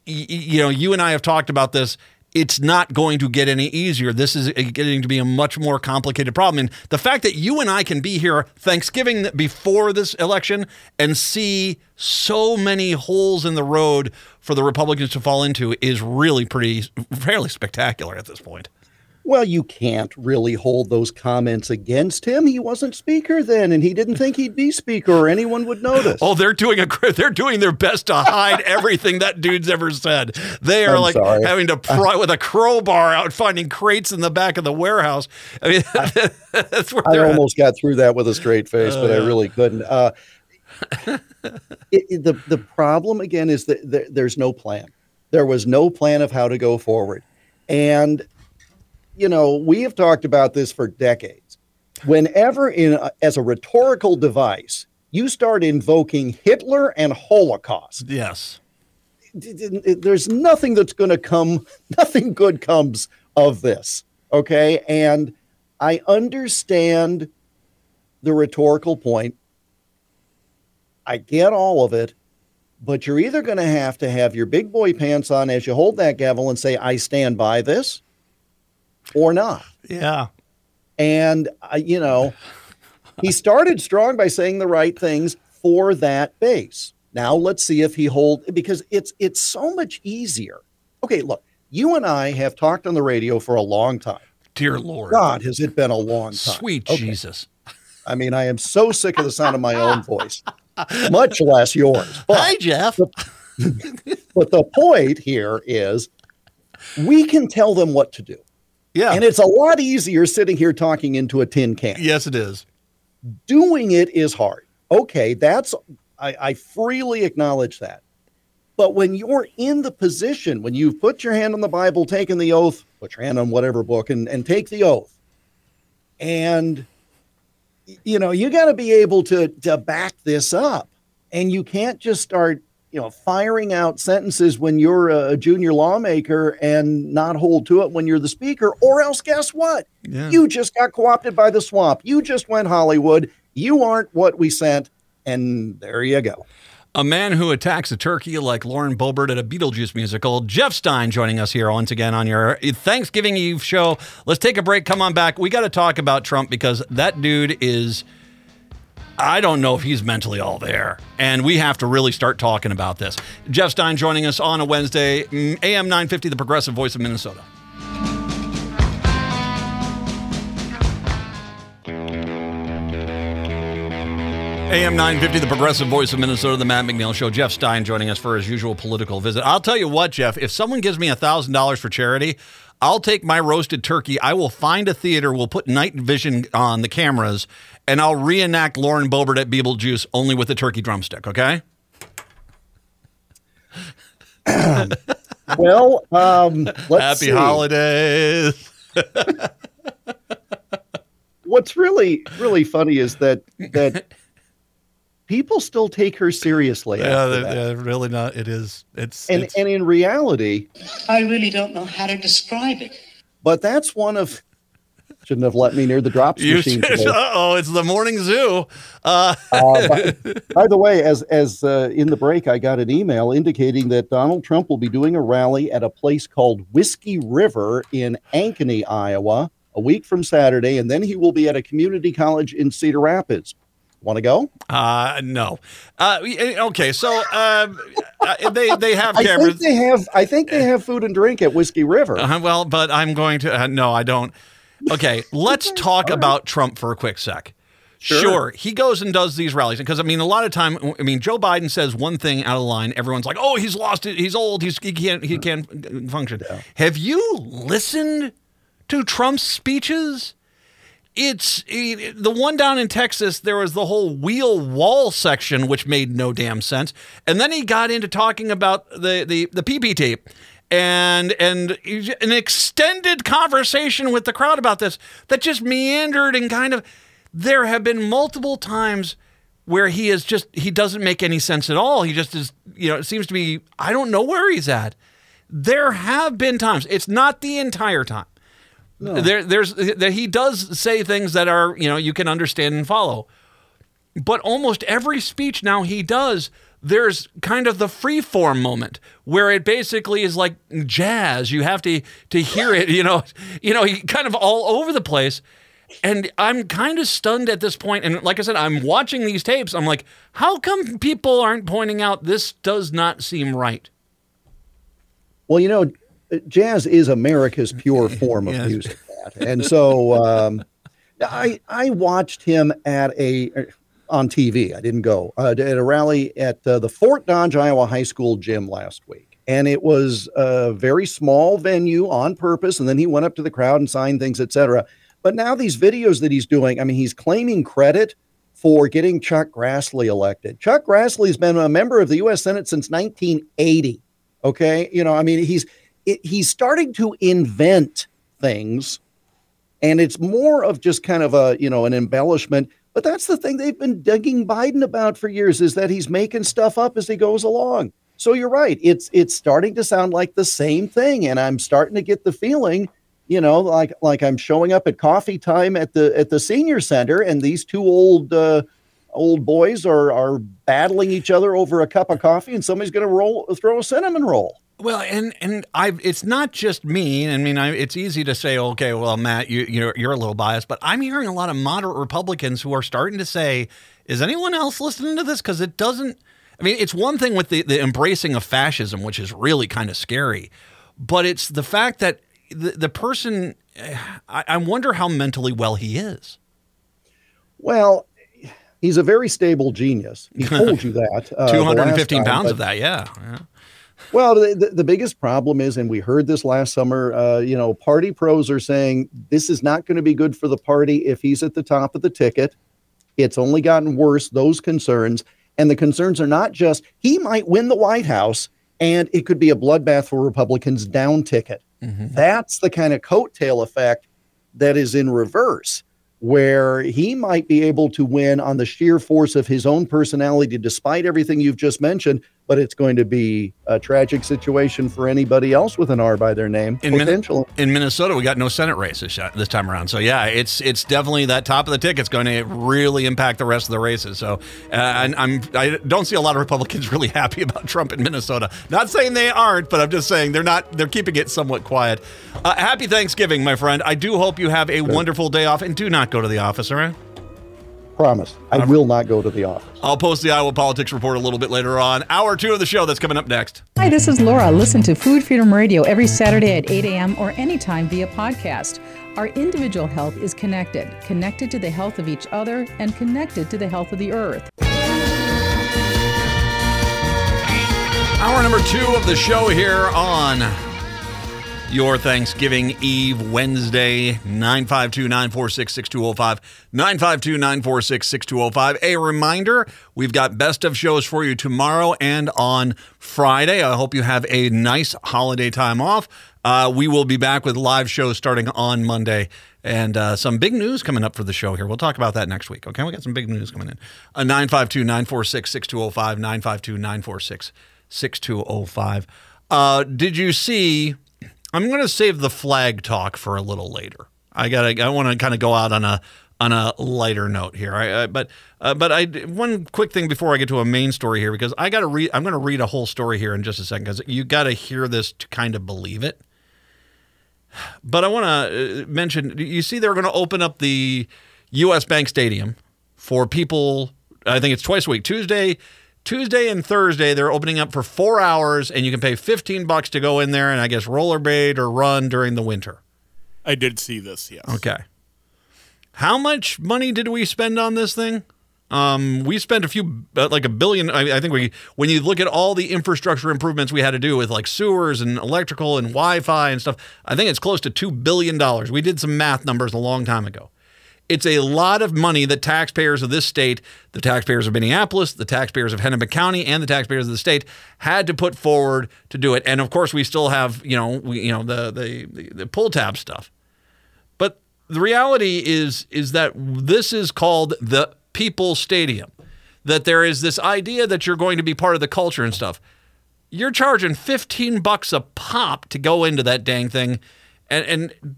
y- you know, you and I have talked about this. It's not going to get any easier. This is getting to be a much more complicated problem. And the fact that you and I can be here Thanksgiving before this election and see so many holes in the road for the Republicans to fall into is really pretty, fairly spectacular at this point. Well, you can't really hold those comments against him. He wasn't speaker then, and he didn't think he'd be speaker or anyone would notice. Oh, they're doing a they're doing their best to hide everything that dude's ever said. They are I'm like sorry. having to pry with a crowbar out finding crates in the back of the warehouse. I mean, that's where I they're at. almost got through that with a straight face, but I really couldn't. Uh, it, it- the the problem again is that there, there's no plan. There was no plan of how to go forward, and you know we have talked about this for decades. Whenever in a, as a rhetorical device, you start invoking Hitler and Holocaust, Yes. there's nothing that's going to come, nothing good comes of this. Okay. And I understand the rhetorical point. I get all of it, but you're either going to have to have your big boy pants on as you hold that gavel and say, I stand by this, or not. Yeah. And, uh, you know, he started strong by saying the right things for that base. Now let's see if he hold because it's it's so much easier. Okay, look, you and I have talked on the radio for a long time. Dear Lord. God, has it been a long time? Sweet Okay. Jesus. I mean, I am so sick of the sound of my own voice, much less yours. But Hi, Jeff. but the point here is we can tell them what to do. Yeah. And it's a lot easier sitting here talking into a tin can. yes, it is. doing it is hard. Okay, that's I, I freely acknowledge that. But when you're in the position, when you've put your hand on the Bible, taken the oath, put your hand on whatever book and, and take the oath, and you know, you got to be able to to back this up. And you can't just start, you know, firing out sentences when you're a, junior lawmaker and not hold to it when you're the speaker, or else guess what? Yeah. You just got co-opted by the swamp. You just went Hollywood. You aren't what we sent. And there you go. A man who attacks a turkey like Lauren Boebert at a Beetlejuice musical. Jeff Stein joining us here once again on your Thanksgiving Eve show. Let's take a break. Come on back. We got to talk about Trump because that dude is. I don't know if he's mentally all there. And we have to really start talking about this. Jeff Stein joining us on a Wednesday, mm, AM 950, the progressive voice of Minnesota. AM 950, the progressive voice of Minnesota, the Matt McNeil Show. Jeff Stein joining us for his usual political visit. I'll tell you what, Jeff, if someone gives me $1,000 for charity, I'll take my roasted turkey. I will find a theater, we'll put night vision on the cameras, and I'll reenact Lauren Boebert at Beetlejuice only with a turkey drumstick, okay? Well, um, let's Happy see. holidays. What's really, really funny is that that people still take her seriously. Yeah, after they're, that. they're really not. It is. It's. And it's and in reality, I really don't know how to describe it. but that's one of shouldn't have let me near the drops you machine. should, oh, it's the morning zoo. Uh, Uh, by, by the way, as as uh, in the break, I got an email indicating that Donald Trump will be doing a rally at a place called Whiskey River in Ankeny, Iowa, a week from Saturday, and then he will be at a community college in Cedar Rapids. Want to go? Uh, no. Uh, okay, so um, uh, they they have I cameras. think they have. I think they have food and drink at Whiskey River. Uh, well, but I'm going to. Uh, no, I don't. Okay, let's talk about Trump for a quick sec. Sure. he goes and does these rallies because I mean, a lot of time. I mean, Joe Biden says one thing out of line, everyone's like, "Oh, he's lost it. He's old. He's he can't he can't function." Have you listened to Trump's speeches? It's it, the one down in Texas. There was the whole wheel wall section, which made no damn sense, and then he got into talking about the the the PP tape, and and an extended conversation with the crowd about this that just meandered and kind of. There have been multiple times where he is just he doesn't make any sense at all. He just is, you know, it seems to be I don't know where he's at. There have been times. It's not the entire time. There, there's that he does say things that are you know you can understand and follow. but almost every speech now he does, there's kind of the free form moment where it basically is like jazz. You have to to hear it, you know, you know, kind of all over the place. And I'm kind of stunned at this point. And like I said, I'm watching these tapes. I'm like, how come people aren't pointing out this does not seem right? Well, you know, jazz is America's pure form of Yes. music, and so um, I I watched him at a on TV. I didn't go uh, at a rally at uh, the Fort Dodge, Iowa High School gym last week, and it was a very small venue on purpose. And then he went up to the crowd and signed things, etc. But now these videos that he's doing, I mean, he's claiming credit for getting Chuck Grassley elected. Chuck Grassley's been a member of the U.S. Senate since 1980. Okay, you know, I mean, he's it, he's starting to invent things, and it's more of just kind of a you know an embellishment. But that's the thing they've been digging Biden about for years is that he's making stuff up as he goes along. So you're right. It's it's starting to sound like the same thing, and I'm starting to get the feeling, you know, like like I'm showing up at coffee time at the at the senior center, and these two old uh, old boys are are battling each other over a cup of coffee, and somebody's going to roll throw a cinnamon roll. Well, and and I, it's not just me. I mean, I, it's easy to say, okay, well, Matt, you you're, you're a little biased, but I'm hearing a lot of moderate Republicans who are starting to say, is anyone else listening to this? Because it doesn't. I mean, it's one thing with the the embracing of fascism, which is really kind of scary, but it's the fact that the the person. I, I wonder how mentally well he is. Well, he's a very stable genius. He told you that. uh, the Two last hundred and fifteen time, pounds but- of that, yeah. yeah. Well, the, the, biggest problem is, and we heard this last summer, uh, you know, party pros are saying this is not going to be good for the party if he's at the top of the ticket. It's only gotten worse, those concerns. And the concerns are not just he might win the White House and it could be a bloodbath for Republicans down ticket. That's the kind of coattail effect that is in reverse, where he might be able to win on the sheer force of his own personality, despite everything you've just mentioned. But it's going to be a tragic situation for anybody else with an R by their name. In, Min- Potential. in Minnesota, we got no Senate race this, this time around. So yeah, it's it's definitely that top of the ticket's going to really impact the rest of the races. So uh, and I'm I don't see a lot of Republicans really happy about Trump in Minnesota. Not saying they aren't, but I'm just saying they're not. They're keeping it somewhat quiet. Uh, happy Thanksgiving, my friend. I do hope you have a wonderful day off, and do not go to the office. All right. Promise. I will not go to the office. I'll post the Iowa Politics Report a little bit later on. Hour two of the show that's coming up next. Hi, this is Laura. Listen to Food Freedom Radio every Saturday at 8 a.m. or anytime via podcast. Our individual health is connected, connected to the health of each other, and connected to the health of the earth. Hour number two of the show here on your Thanksgiving Eve Wednesday, 952 946 6205. 952 946 6205. A reminder we've got best of shows for you tomorrow and on Friday. I hope you have a nice holiday time off. Uh, we will be back with live shows starting on Monday and uh, some big news coming up for the show here. We'll talk about that next week. Okay, we got some big news coming in. Uh, 952 946 6205. 952 946 6205. Uh, did you see? I'm going to save the flag talk for a little later. I got. I want to kind of go out on a on a lighter note here. I, I, but uh, but I one quick thing before I get to a main story here because I got to read. I'm going to read a whole story here in just a second because you got to hear this to kind of believe it. But I want to mention. You see, they're going to open up the U.S. Bank Stadium for people. I think it's twice a week. Tuesday, Tuesday and Thursday, they're opening up for four hours, and you can pay 15 bucks to go in there and I guess rollerblade or run during the winter. I did see this, yes. Okay. How much money did we spend on this thing? Um, we spent a few, uh, like a billion. I, I think we, when you look at all the infrastructure improvements we had to do with like sewers and electrical and Wi-Fi and stuff, I think it's close to two billion dollars. We did some math numbers a long time ago. It's a lot of money that taxpayers of this state, the taxpayers of Minneapolis, the taxpayers of Hennepin County, and the taxpayers of the state had to put forward to do it. And of course, we still have, you know, we, you know, the the the, pull tab stuff. But the reality is is that this is called the People Stadium. That there is this idea that you're going to be part of the culture and stuff. You're charging 15 bucks a pop to go into that dang thing. And and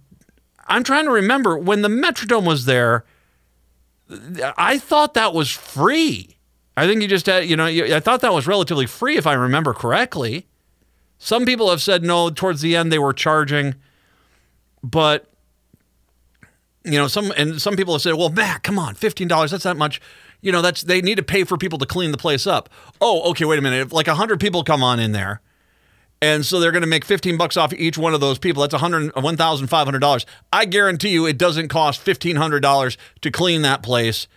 I'm trying to remember when the Metrodome was there, I thought that was free. I think you just had, you know, I thought that was relatively free if I remember correctly. Some people have said no, towards the end they were charging, but you know, some and some people have said, "Well, Matt, come on, fifteen dollars. That's not much. You know, that's they need to pay for people to clean the place up." Oh, okay, wait a minute. If like hundred people come on in there, and so they're going to make fifteen bucks off each one of those people. That's a hundred, one thousand five hundred dollars. I guarantee you, it doesn't cost fifteen hundred dollars to clean that place.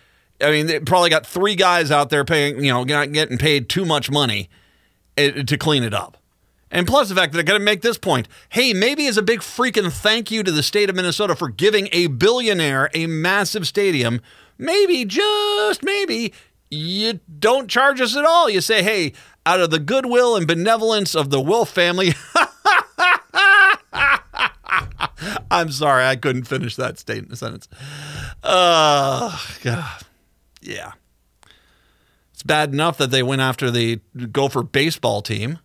I mean, they probably got three guys out there paying, you know, not getting paid too much money eh, to clean it up. And plus the fact that they're going to make this point. Hey, maybe as a big freaking thank you to the state of Minnesota for giving a billionaire a massive stadium, maybe, just maybe, you don't charge us at all. You say, hey, out of the goodwill and benevolence of the Wilf family. I'm sorry, I couldn't finish that statement sentence. Uh, God. Yeah. It's bad enough that they went after the Gopher baseball team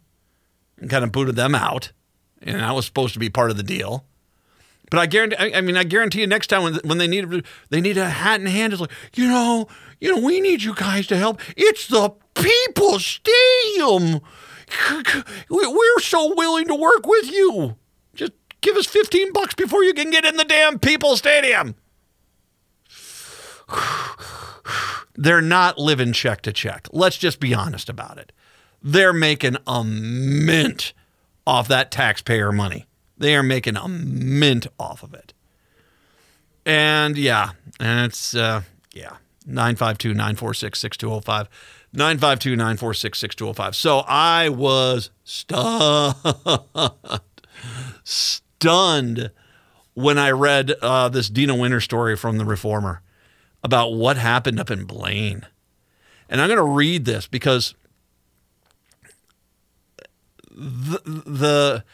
and kind of booted them out, and that was supposed to be part of the deal. But I guarantee, I, mean, I guarantee you, next time when, when they need they need a hat in hand, it's like you know, you know, we need you guys to help. It's the People Stadium. We- We're so willing to work with you. Just give us fifteen bucks before you can get in the damn People Stadium. They're not living check to check. Let's just be honest about it they're making a mint off that taxpayer money. They are making a mint off of it. And yeah, and it's, uh, yeah, 952 946 6205. 952 946 6205. So I was stunned, stunned when I read uh, this Deena Winter story from The Reformer about what happened up in Blaine. And I'm going to read this because the, the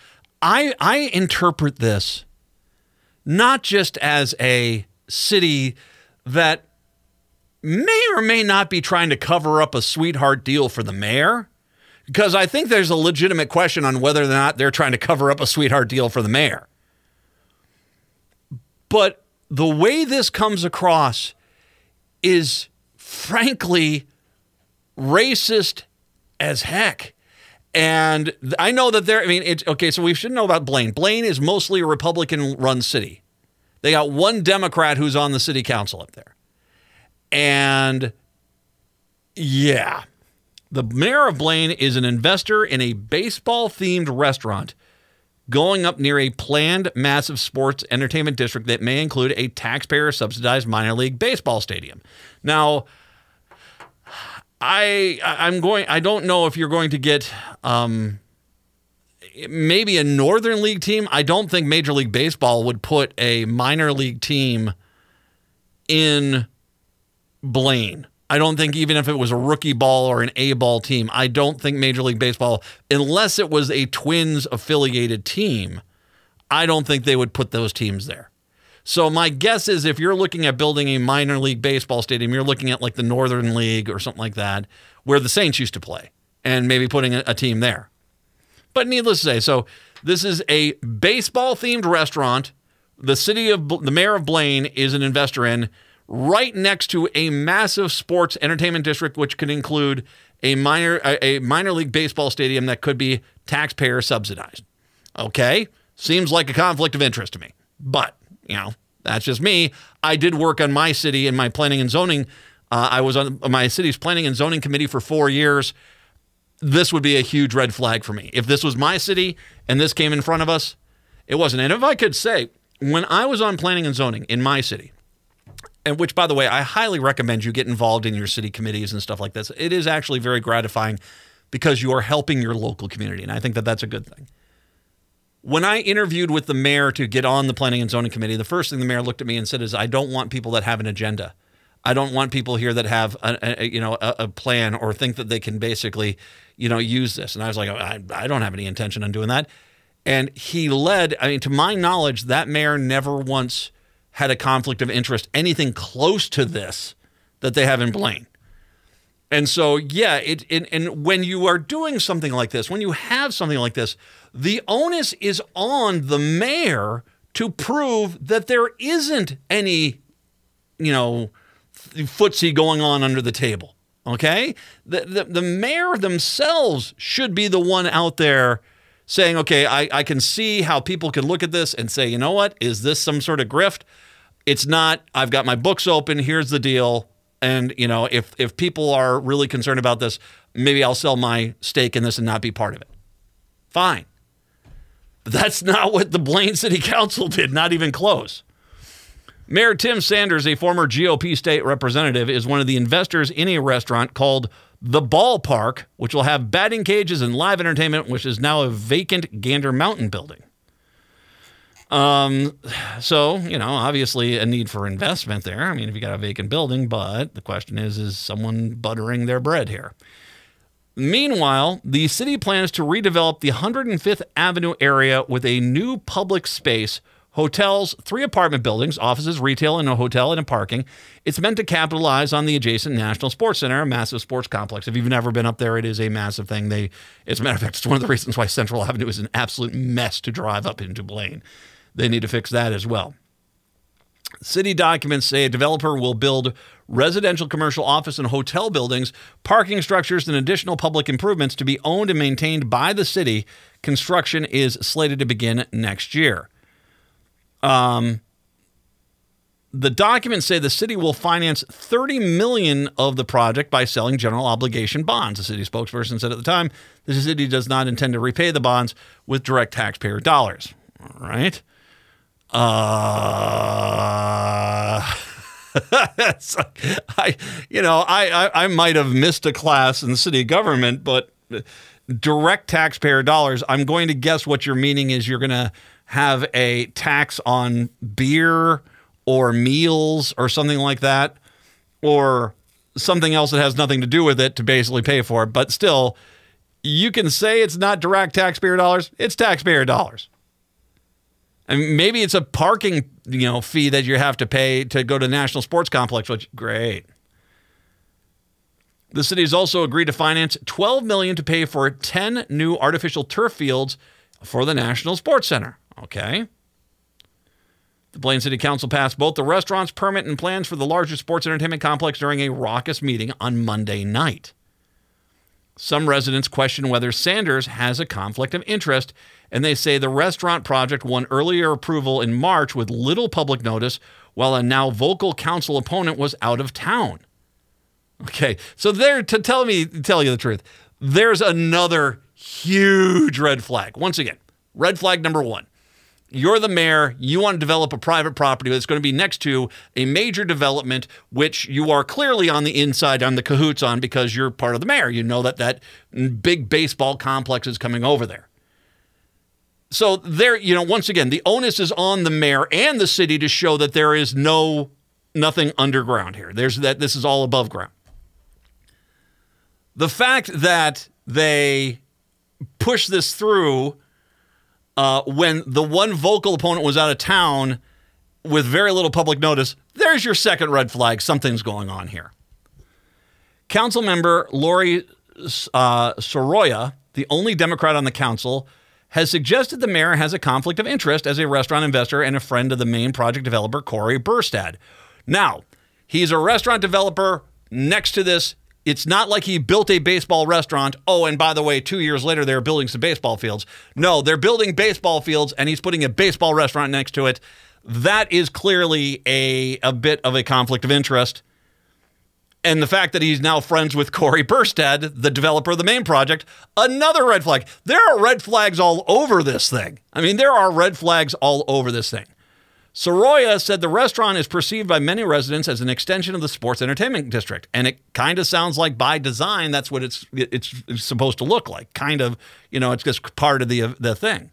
I I interpret this not just as a city that may or may not be trying to cover up a sweetheart deal for the mayor because I think there's a legitimate question on whether or not they're trying to cover up a sweetheart deal for the mayor. But the way this comes across is frankly racist as heck. And I know that they're, I mean, it's okay. So we should know about Blaine. Blaine is mostly a Republican run city. They got one Democrat who's on the city council up there. And yeah, the mayor of Blaine is an investor in a baseball themed restaurant going up near a planned massive sports entertainment district that may include a taxpayer subsidized minor league baseball stadium. Now, I I'm going. I don't know if you're going to get um, maybe a Northern League team. I don't think Major League Baseball would put a minor league team in Blaine. I don't think even if it was a rookie ball or an A ball team, I don't think Major League Baseball, unless it was a Twins affiliated team, I don't think they would put those teams there. So my guess is if you're looking at building a minor league baseball stadium, you're looking at like the Northern League or something like that, where the Saints used to play, and maybe putting a, a team there. But needless to say, so this is a baseball themed restaurant. The city of the mayor of Blaine is an investor in, right next to a massive sports entertainment district, which could include a minor a, a minor league baseball stadium that could be taxpayer subsidized. Okay, seems like a conflict of interest to me, but you know that's just me. I did work on my city and my planning and zoning. Uh, I was on my city's planning and zoning committee for four years this would be a huge red flag for me. If this was my city and this came in front of us, it wasn't. And if I could say, when I was on planning and zoning in my city, and which, by the way, I highly recommend you get involved in your city committees and stuff like this. It is actually very gratifying because you are helping your local community. And I think that that's a good thing. When I interviewed with the mayor to get on the planning and zoning committee, the first thing the mayor looked at me and said is, I don't want people that have an agenda. I don't want people here that have a, a you know a, a plan or think that they can basically you know use this. And I was like, I, I don't have any intention on doing that. And he led. I mean, to my knowledge, that mayor never once had a conflict of interest, anything close to this that they have in Blaine. And so, yeah, it, it and when you are doing something like this, when you have something like this, the onus is on the mayor to prove that there isn't any, you know, footsie going on under the table. Okay, the, the the mayor themselves should be the one out there saying, okay, I, I can see how people can look at this and say, you know what, is this some sort of grift? It's not. I've got my books open. Here's the deal. And you know, if if people are really concerned about this, maybe I'll sell my stake in this and not be part of it. Fine. But that's not what the Blaine City Council did, not even close. Mayor Tim Sanders, a former GOP state representative, is one of the investors in a restaurant called The Ballpark, which will have batting cages and live entertainment, which is now a vacant Gander Mountain building. Um, so, you know, obviously a need for investment there. I mean, if you got a vacant building, but the question is, is someone buttering their bread here? Meanwhile, the city plans to redevelop the 105th Avenue area with a new public space, hotels, three apartment buildings, offices, retail, and a hotel and a parking. It's meant to capitalize on the adjacent National Sports Center, a massive sports complex. If you've never been up there, it is a massive thing. They, as a matter of fact, it's one of the reasons why Central Avenue is an absolute mess to drive up into Blaine. They need to fix that as well. City documents say a developer will build residential, commercial, office, and hotel buildings, parking structures, and additional public improvements to be owned and maintained by the city. Construction is slated to begin next year. Um, the documents say the city will finance 30 million of the project by selling general obligation bonds. The city spokesperson said at the time the city does not intend to repay the bonds with direct taxpayer dollars. All right. Uh, like, I, you know, I, I, I might have missed a class in city government, but direct taxpayer dollars, I'm going to guess what your meaning is you're going to have a tax on beer or meals or something like that, or something else that has nothing to do with it to basically pay for it. But still, you can say it's not direct taxpayer dollars, it's taxpayer dollars. And maybe it's a parking, you know, fee that you have to pay to go to the National Sports Complex, which great. The city has also agreed to finance 12 million to pay for 10 new artificial turf fields for the National Sports Center. Okay. The Blaine City Council passed both the restaurant's permit and plans for the larger sports entertainment complex during a raucous meeting on Monday night. Some residents question whether Sanders has a conflict of interest, and they say the restaurant project won earlier approval in March with little public notice, while a now vocal council opponent was out of town. Okay, so there to tell me, tell you the truth, there's another huge red flag. Once again, red flag number one. You're the mayor. You want to develop a private property that's going to be next to a major development, which you are clearly on the inside on the cahoots on because you're part of the mayor. You know that that big baseball complex is coming over there. So there, you know, once again, the onus is on the mayor and the city to show that there is no nothing underground here. There's that this is all above ground. The fact that they push this through uh, when the one vocal opponent was out of town with very little public notice, there's your second red flag. Something's going on here. Council member Lori uh, Saroya, the only Democrat on the council, has suggested the mayor has a conflict of interest as a restaurant investor and a friend of the main project developer, Corey Burstad. Now, he's a restaurant developer next to this. It's not like he built a baseball restaurant. Oh, and by the way, two years later, they're building some baseball fields. No, they're building baseball fields and he's putting a baseball restaurant next to it. That is clearly a, a bit of a conflict of interest. And the fact that he's now friends with Corey Burstad, the developer of the main project, another red flag. There are red flags all over this thing. I mean, there are red flags all over this thing. Saroya said the restaurant is perceived by many residents as an extension of the sports entertainment district, and it kind of sounds like by design that's what it's it's supposed to look like. Kind of, you know, it's just part of the the thing.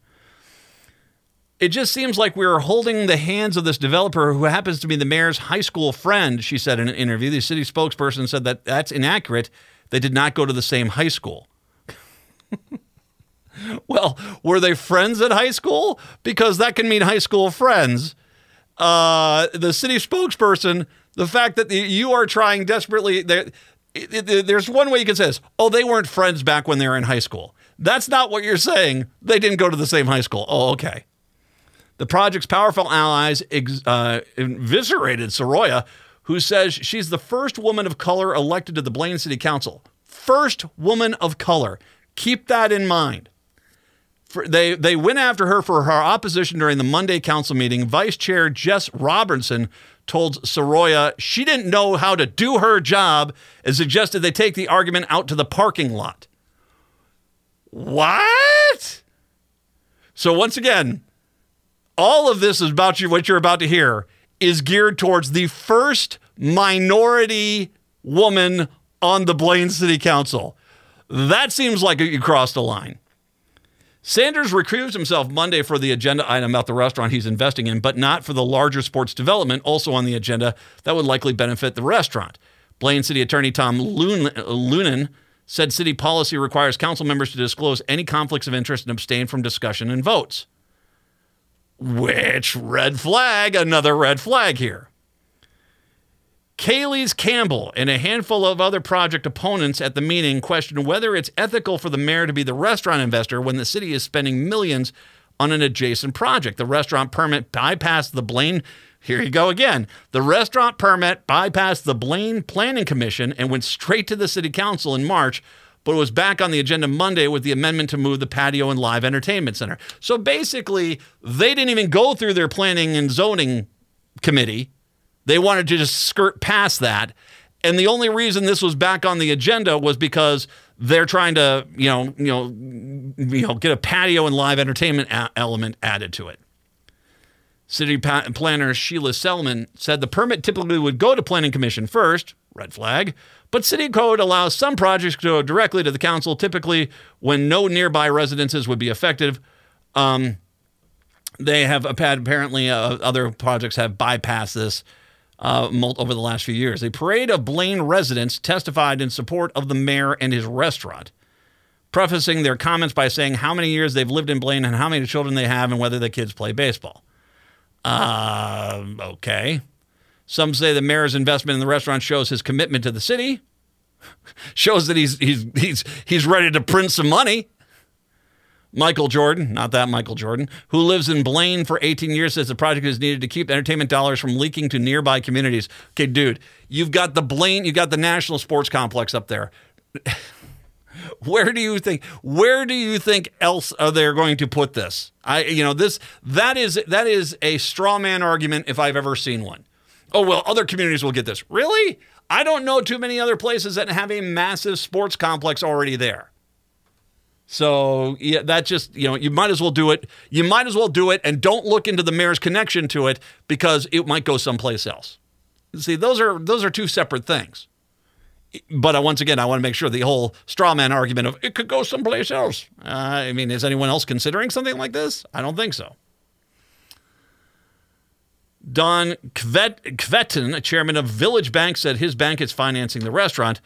It just seems like we're holding the hands of this developer who happens to be the mayor's high school friend, she said in an interview. The city spokesperson said that that's inaccurate. They did not go to the same high school. well, were they friends at high school? Because that can mean high school friends. Uh, the city spokesperson, the fact that the, you are trying desperately, there's one way you can say this. Oh, they weren't friends back when they were in high school. That's not what you're saying. They didn't go to the same high school. Oh, okay. The project's powerful allies ex, uh, eviscerated Saroya, who says she's the first woman of color elected to the Blaine City Council. First woman of color. Keep that in mind. For, they they went after her for her opposition during the Monday council meeting. Vice Chair Jess Robertson told Saroya she didn't know how to do her job and suggested they take the argument out to the parking lot. What? So once again, all of this is about you. What you're about to hear is geared towards the first minority woman on the Blaine City Council. That seems like you crossed a line. Sanders recused himself Monday for the agenda item about the restaurant he's investing in, but not for the larger sports development also on the agenda that would likely benefit the restaurant. Blaine City Attorney Tom Lunan said city policy requires council members to disclose any conflicts of interest and abstain from discussion and votes. Which red flag, another red flag here. Kaylee's Campbell and a handful of other project opponents at the meeting questioned whether it's ethical for the mayor to be the restaurant investor when the city is spending millions on an adjacent project. The restaurant permit bypassed the Blaine. Here you go again. The restaurant permit bypassed the Blaine Planning Commission and went straight to the city council in March, but was back on the agenda Monday with the amendment to move the patio and live entertainment center. So basically, they didn't even go through their planning and zoning committee. They wanted to just skirt past that. And the only reason this was back on the agenda was because they're trying to, you know, you know, you know, get a patio and live entertainment a- element added to it. City pa- planner Sheila Selman said the permit typically would go to planning commission first, red flag, but city code allows some projects to go directly to the council, typically when no nearby residences would be affected. Um, they have apparently uh, other projects have bypassed this uh, over the last few years. A parade of Blaine residents testified in support of the mayor and his restaurant, prefacing their comments by saying how many years they've lived in Blaine and how many children they have and whether the kids play baseball. Uh, okay. Some say the mayor's investment in the restaurant shows his commitment to the city, shows that he's he's he's he's ready to print some money. Michael Jordan, not that Michael Jordan, who lives in Blaine for 18 years, says the project is needed to keep entertainment dollars from leaking to nearby communities. Okay, dude, you've got the Blaine, you've got the National Sports Complex up there. where do you think where do you think else are they going to put this? I you know, this that is that is a straw man argument if I've ever seen one. Oh well, other communities will get this. Really? I don't know too many other places that have a massive sports complex already there. So yeah, that just you know you might as well do it. You might as well do it, and don't look into the mayor's connection to it because it might go someplace else. See, those are those are two separate things. But once again, I want to make sure the whole straw man argument of it could go someplace else. Uh, I mean, is anyone else considering something like this? I don't think so. Don Kvet, Kvetin, chairman of Village Bank, said his bank is financing the restaurant.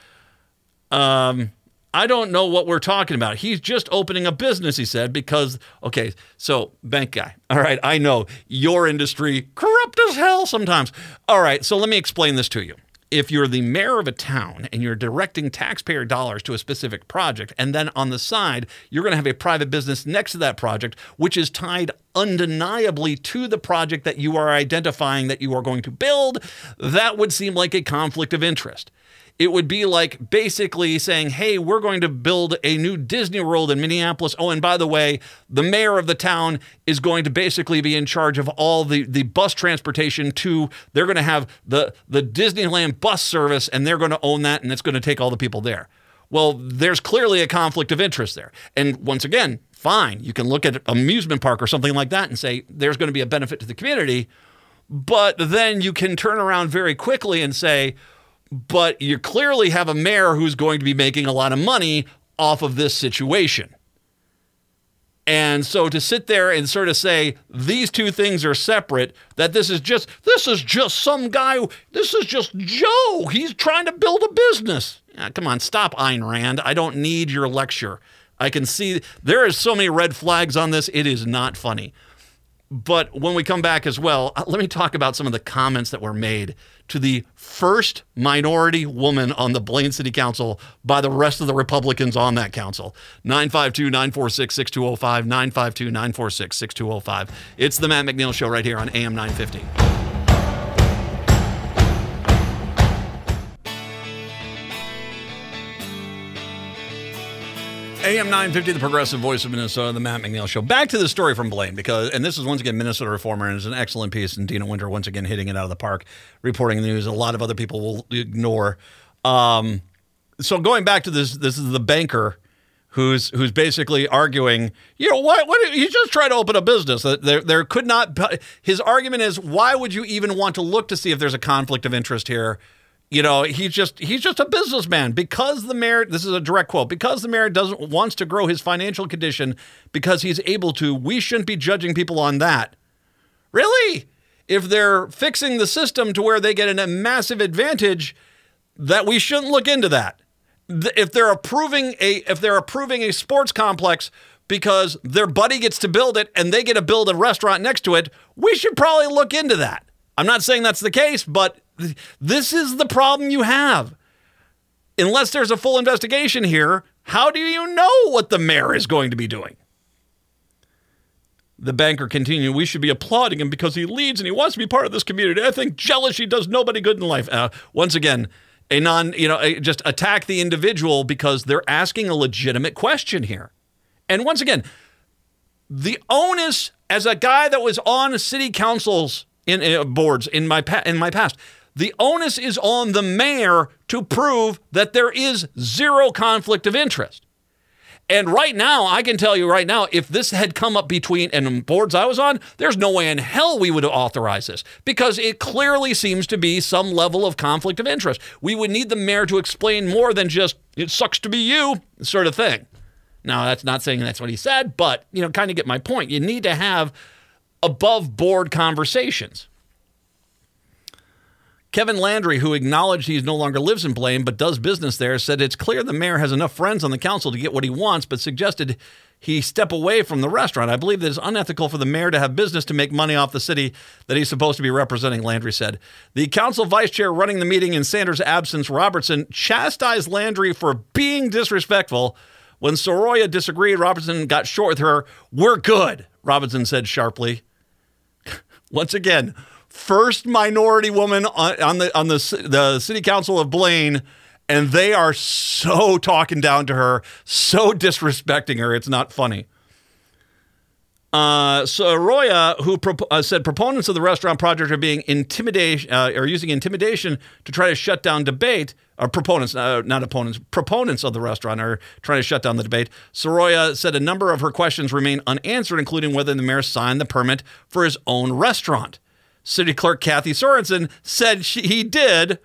Um, I don't know what we're talking about. He's just opening a business, he said, because, okay, so bank guy. All right, I know your industry corrupt as hell sometimes. All right, so let me explain this to you. If you're the mayor of a town and you're directing taxpayer dollars to a specific project, and then on the side, you're going to have a private business next to that project, which is tied undeniably to the project that you are identifying that you are going to build, that would seem like a conflict of interest it would be like basically saying, hey, we're going to build a new Disney World in Minneapolis. Oh, and by the way, the mayor of the town is going to basically be in charge of all the, the bus transportation to, they're going to have the, the Disneyland bus service and they're going to own that and it's going to take all the people there. Well, there's clearly a conflict of interest there. And once again, fine, you can look at amusement park or something like that and say there's going to be a benefit to the community. But then you can turn around very quickly and say, but you clearly have a mayor who's going to be making a lot of money off of this situation. And so to sit there and sort of say these two things are separate, that this is just this is just some guy, this is just Joe. He's trying to build a business. Yeah, come on, stop Ayn Rand. I don't need your lecture. I can see there is so many red flags on this. It is not funny. But when we come back as well, uh, let me talk about some of the comments that were made to the first minority woman on the Blaine City Council by the rest of the Republicans on that council. 952 946 6205, 952 946 6205. It's the Matt McNeil Show right here on AM 950. AM 950, the progressive voice of Minnesota, the Matt McNeil Show. Back to the story from Blaine, because, and this is once again Minnesota Reformer, and it's an excellent piece, and Deena Winter once again hitting it out of the park, reporting the news a lot of other people will ignore. Um, so going back to this, this is the banker who's who's basically arguing, you know, what, what he's just trying to open a business. There, there could not. His argument is, why would you even want to look to see if there's a conflict of interest here? You know, he's just he's just a businessman because the mayor. This is a direct quote. Because the mayor doesn't wants to grow his financial condition because he's able to. We shouldn't be judging people on that. Really? If they're fixing the system to where they get a massive advantage, that we shouldn't look into that. If they're approving a if they're approving a sports complex because their buddy gets to build it and they get to build a restaurant next to it, we should probably look into that. I'm not saying that's the case, but this is the problem you have. Unless there's a full investigation here, how do you know what the mayor is going to be doing? The banker continued, We should be applauding him because he leads and he wants to be part of this community. I think jealousy does nobody good in life. Uh, once again, a non, you know, a, just attack the individual because they're asking a legitimate question here. And once again, the onus as a guy that was on city councils in uh, boards in my pa- in my past, the onus is on the mayor to prove that there is zero conflict of interest. And right now, I can tell you right now, if this had come up between and boards I was on, there's no way in hell we would authorize this because it clearly seems to be some level of conflict of interest. We would need the mayor to explain more than just "it sucks to be you" sort of thing. Now, that's not saying that's what he said, but you know, kind of get my point. You need to have above board conversations. Kevin Landry, who acknowledged he no longer lives in Blaine but does business there, said it's clear the mayor has enough friends on the council to get what he wants, but suggested he step away from the restaurant. I believe that it's unethical for the mayor to have business to make money off the city that he's supposed to be representing, Landry said. The council vice chair running the meeting in Sanders' absence, Robertson, chastised Landry for being disrespectful. When Saroya disagreed, Robertson got short with her. We're good, Robertson said sharply. Once again, first minority woman on, on the on the the city council of Blaine, and they are so talking down to her, so disrespecting her. It's not funny. Uh, Saroya, who uh, said proponents of the restaurant project are being intimidation uh, are using intimidation to try to shut down debate. Or proponents, uh, not opponents, proponents of the restaurant are trying to shut down the debate. Saroya said a number of her questions remain unanswered, including whether the mayor signed the permit for his own restaurant. City Clerk Kathy Sorensen said she, he did.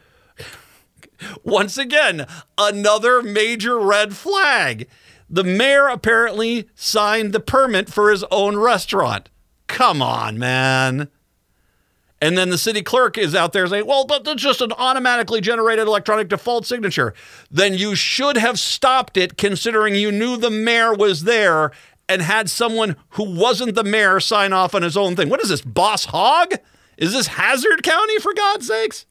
Once again, another major red flag. The mayor apparently signed the permit for his own restaurant. Come on, man. And then the city clerk is out there saying, well, but that's just an automatically generated electronic default signature. Then you should have stopped it considering you knew the mayor was there and had someone who wasn't the mayor sign off on his own thing. What is this, Boss Hogg? Is this Hazzard County, for God's sakes?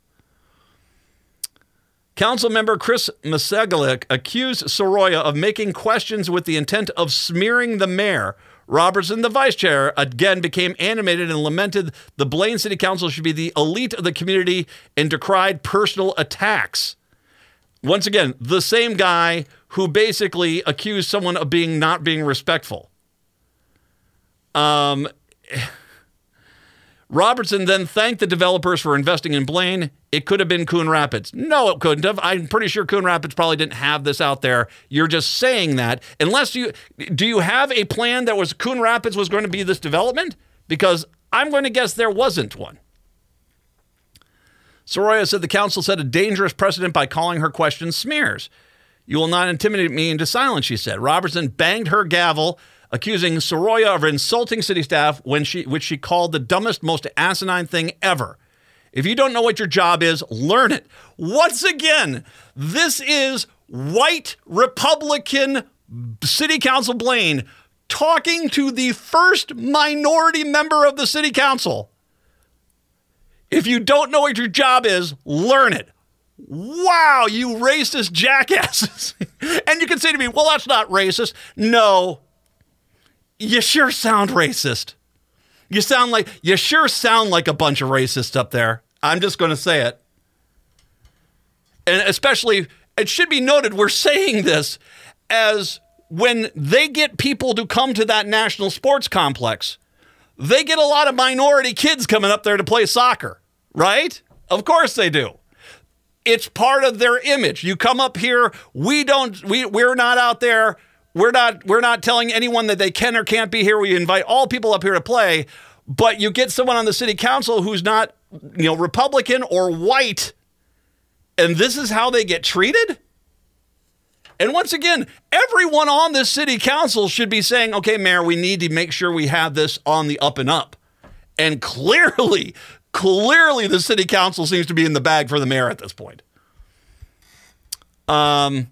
Council member Chris Massoglia accused Saroya of making questions with the intent of smearing the mayor. Robertson, the vice chair, again became animated and lamented the Blaine City Council should be the elite of the community and decried personal attacks. Once again, the same guy who basically accused someone of being not being respectful. Um, Robertson then thanked the developers for investing in Blaine. It could have been Coon Rapids. No, it couldn't have. I'm pretty sure Coon Rapids probably didn't have this out there. You're just saying that. Unless you do you have a plan that was Coon Rapids was going to be this development? Because I'm going to guess there wasn't one. Saroya said the council set a dangerous precedent by calling her questions smears. You will not intimidate me into silence, she said. Robertson banged her gavel, accusing Saroya of insulting city staff when she, which she called the dumbest, most asinine thing ever. If you don't know what your job is, learn it. Once again, this is white Republican City Council Blaine talking to the first minority member of the City Council. If you don't know what your job is, learn it. Wow, you racist jackasses. and you can say to me, well, that's not racist. No, you sure sound racist. You sound like, you sure sound like a bunch of racists up there. I'm just going to say it. And especially, it should be noted, we're saying this as when they get people to come to that national sports complex, they get a lot of minority kids coming up there to play soccer, right? Of course they do. It's part of their image. You come up here, we don't we we're not out there. We're not we're not telling anyone that they can or can't be here. We invite all people up here to play, but you get someone on the city council who's not, you know, Republican or white, and this is how they get treated? And once again, everyone on this city council should be saying, okay, Mayor, we need to make sure we have this on the up and up. And clearly, clearly the city council seems to be in the bag for the mayor at this point. Um,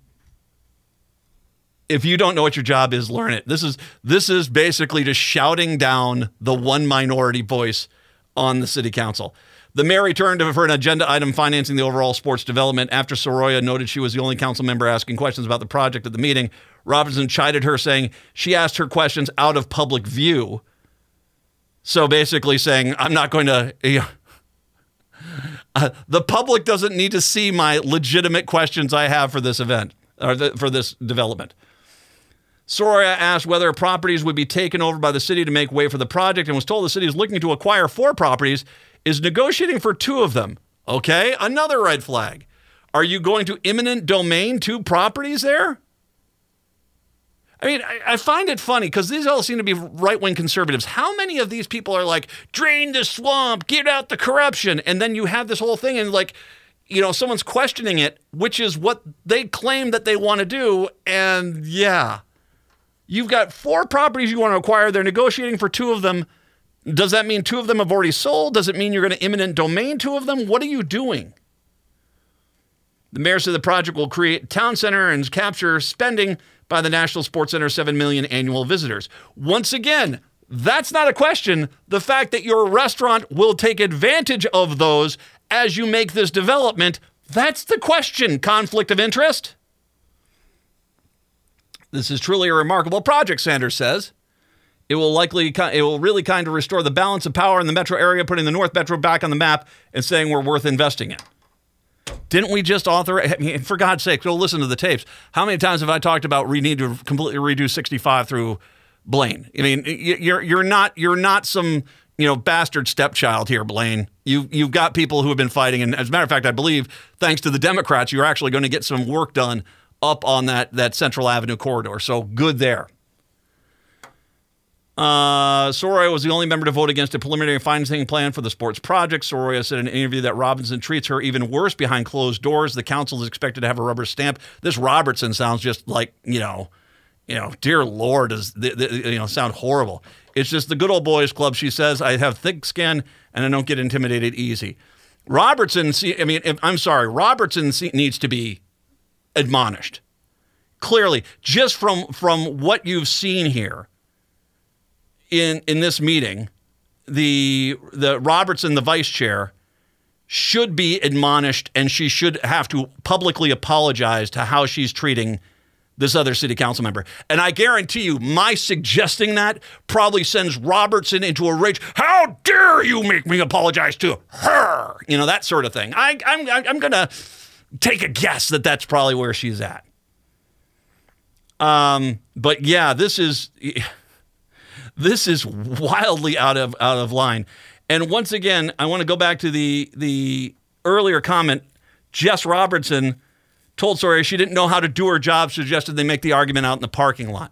if you don't know what your job is, learn it. This is this is basically just shouting down the one minority voice on the city council. The mayor returned for an agenda item financing the overall sports development after Saroya noted she was the only council member asking questions about the project at the meeting. Robinson chided her, saying she asked her questions out of public view. So basically, saying, I'm not going to. You know, uh, the public doesn't need to see my legitimate questions I have for this event or the, for this development. Saroya asked whether properties would be taken over by the city to make way for the project and was told the city is looking to acquire four properties, is negotiating for two of them. Okay, another red flag. Are you going to eminent domain two properties there? I mean, I, I find it funny because these all seem to be right wing conservatives. How many of these people are like, drain the swamp, get out the corruption? And then you have this whole thing and like, you know, someone's questioning it, which is what they claim that they want to do. And yeah, you've got four properties you want to acquire. They're negotiating for two of them. Does that mean two of them have already sold? Does it mean you're going to eminent domain two of them? What are you doing? The mayor said the project will create town center and capture spending by the National Sports Center 7 million annual visitors. Once again, that's not a question. The fact that your restaurant will take advantage of those as you make this development, that's the question. Conflict of interest? This is truly a remarkable project, Sanders says. It will likely, it will really kind of restore the balance of power in the metro area, putting the North Metro back on the map and saying we're worth investing in. Didn't we just author? I mean, for God's sake, go listen to the tapes. How many times have I talked about we need to completely redo 65 through Blaine? I mean, you're you're not you're not some you know bastard stepchild here, Blaine. You you've got people who have been fighting, and as a matter of fact, I believe thanks to the Democrats, you're actually going to get some work done up on that that Central Avenue corridor. So good there. Uh, Saroya was the only member to vote against a preliminary financing plan for the sports project. Saroya said in an interview that Robinson treats her even worse behind closed doors. The council is expected to have a rubber stamp. This Robertson sounds just like you know, you know, dear Lord, does the, the, you know sound horrible? It's just the good old boys club. She says I have thick skin and I don't get intimidated easy. Robertson, see, I mean, if, I'm sorry, Robertson needs to be admonished clearly just from from what you've seen here in in this meeting, the the Robertson, the vice chair, should be admonished, and she should have to publicly apologize to how she's treating this other city council member. And I guarantee you, my suggesting that probably sends Robertson into a rage. How dare you make me apologize to her? You know that sort of thing. I, I'm I'm gonna take a guess that that's probably where she's at. Um, but yeah, this is this is wildly out of out of line. And once again, I want to go back to the the earlier comment. Jess Robertson told Saroya she didn't know how to do her job, suggested they make the argument out in the parking lot.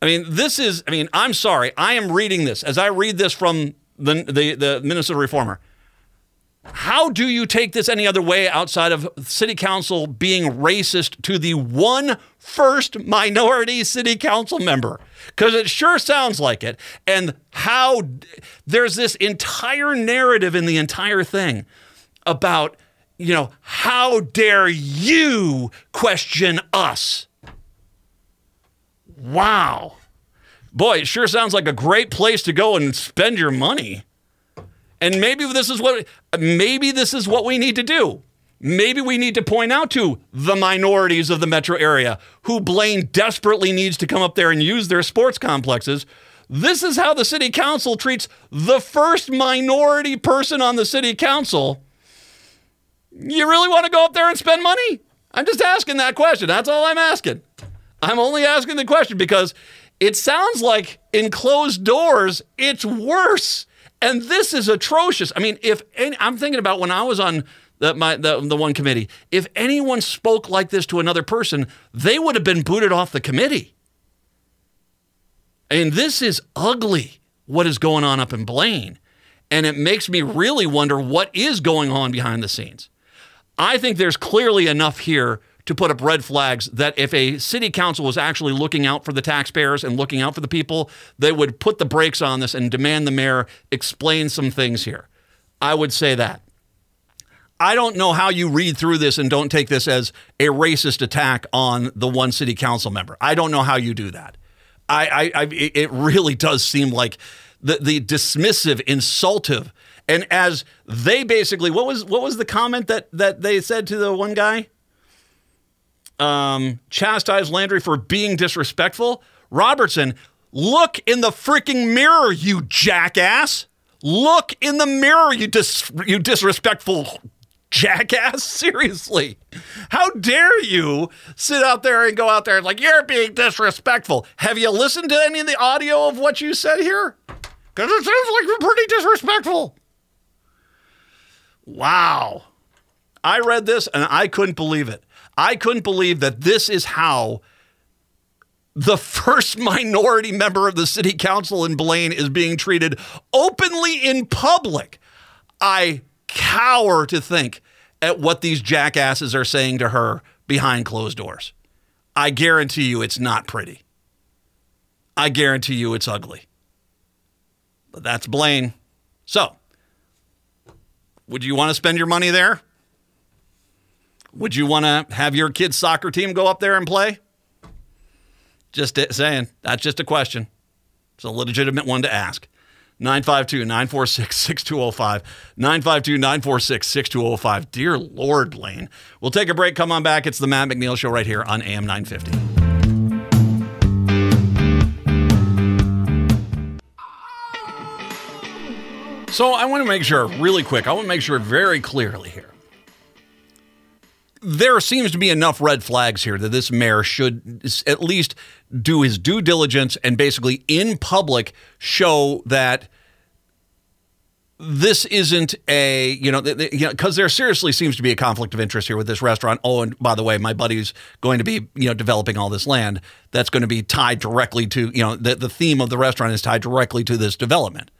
I mean, this is, I mean, I'm sorry. I am reading this as I read this from the, the, the Minnesota Reformer. How do you take this any other way outside of city council being racist to the one first minority city council member? Because it sure sounds like it. And how there's this entire narrative in the entire thing about, you know, how dare you question us? Wow. Boy, it sure sounds like a great place to go and spend your money. And maybe this is what maybe this is what we need to do. Maybe we need to point out to the minorities of the metro area who Blaine desperately needs to come up there and use their sports complexes. This is how the city council treats the first minority person on the city council. You really want to go up there and spend money? I'm just asking that question. That's all I'm asking. I'm only asking the question because it sounds like in closed doors, it's worse. And this is atrocious. I mean, if any, I'm thinking about when I was on the, my, the, the one committee, if anyone spoke like this to another person, they would have been booted off the committee. And this is ugly what is going on up in Blaine. And it makes me really wonder what is going on behind the scenes. I think there's clearly enough here to put up red flags that if a city council was actually looking out for the taxpayers and looking out for the people, they would put the brakes on this and demand the mayor explain some things here. I would say that. I don't know how you read through this and don't take this as a racist attack on the one city council member. I don't know how you do that. I, I, I it really does seem like the the dismissive, insultive, and as they basically, what was what was the comment that that they said to the one guy? Um, chastise Landry for being disrespectful. Robertson, look in the freaking mirror, you jackass. Look in the mirror, you dis- you disrespectful jackass. Seriously. How dare you sit out there and go out there like you're being disrespectful? Have you listened to any of the audio of what you said here? Because it sounds like you're pretty disrespectful. Wow. I read this and I couldn't believe it. I couldn't believe that this is how the first minority member of the city council in Blaine is being treated openly in public. I cower to think at what these jackasses are saying to her behind closed doors. I guarantee you it's not pretty. I guarantee you it's ugly. But that's Blaine. So, would you want to spend your money there? Would you want to have your kid's soccer team go up there and play? Just saying. That's just a question. It's a legitimate one to ask. 952 946 6205. 952 946 6205. Dear Lord, Lane. We'll take a break. Come on back. It's the Matt McNeil Show right here on AM 950. So I want to make sure, really quick, I want to make sure very clearly here. There seems to be enough red flags here that this mayor should at least do his due diligence and basically in public show that this isn't a you know because you know, there seriously seems to be a conflict of interest here with this restaurant. Oh, and by the way, my buddy's going to be you know developing all this land that's going to be tied directly to you know the the theme of the restaurant is tied directly to this development.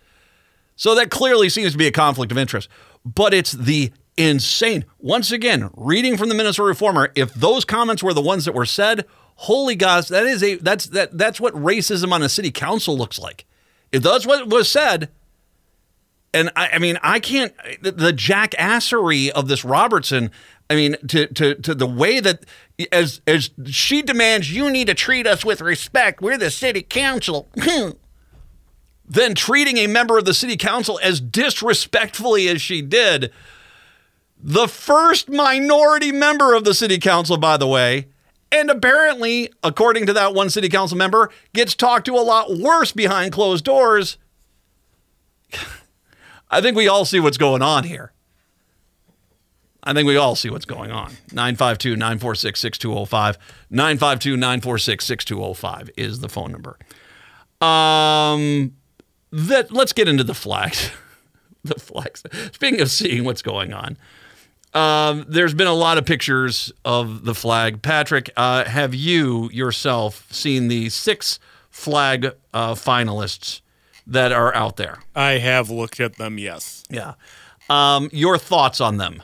So that clearly seems to be a conflict of interest. But it's the insane. Once again, reading from the Minnesota Reformer, if those comments were the ones that were said, holy gosh, that is a that's that that's what racism on a city council looks like. If that's what was said, and I, I mean, I can't the, the jackassery of this Robertson. I mean, to to to the way that as as she demands, you need to treat us with respect. We're the city council. Hmm. then treating a member of the city council as disrespectfully as she did. The first minority member of the city council, by the way, and apparently, according to that one city council member, gets talked to a lot worse behind closed doors. I think we all see what's going on here. I think we all see what's going on. 952 946 6205. 952 946 6205 is the phone number. Um, that let's get into the flags. the flags. Speaking of seeing what's going on, um, there's been a lot of pictures of the flag. Patrick, uh, have you yourself seen the six flag uh, finalists that are out there? I have looked at them, yes. Yeah. Um, your thoughts on them?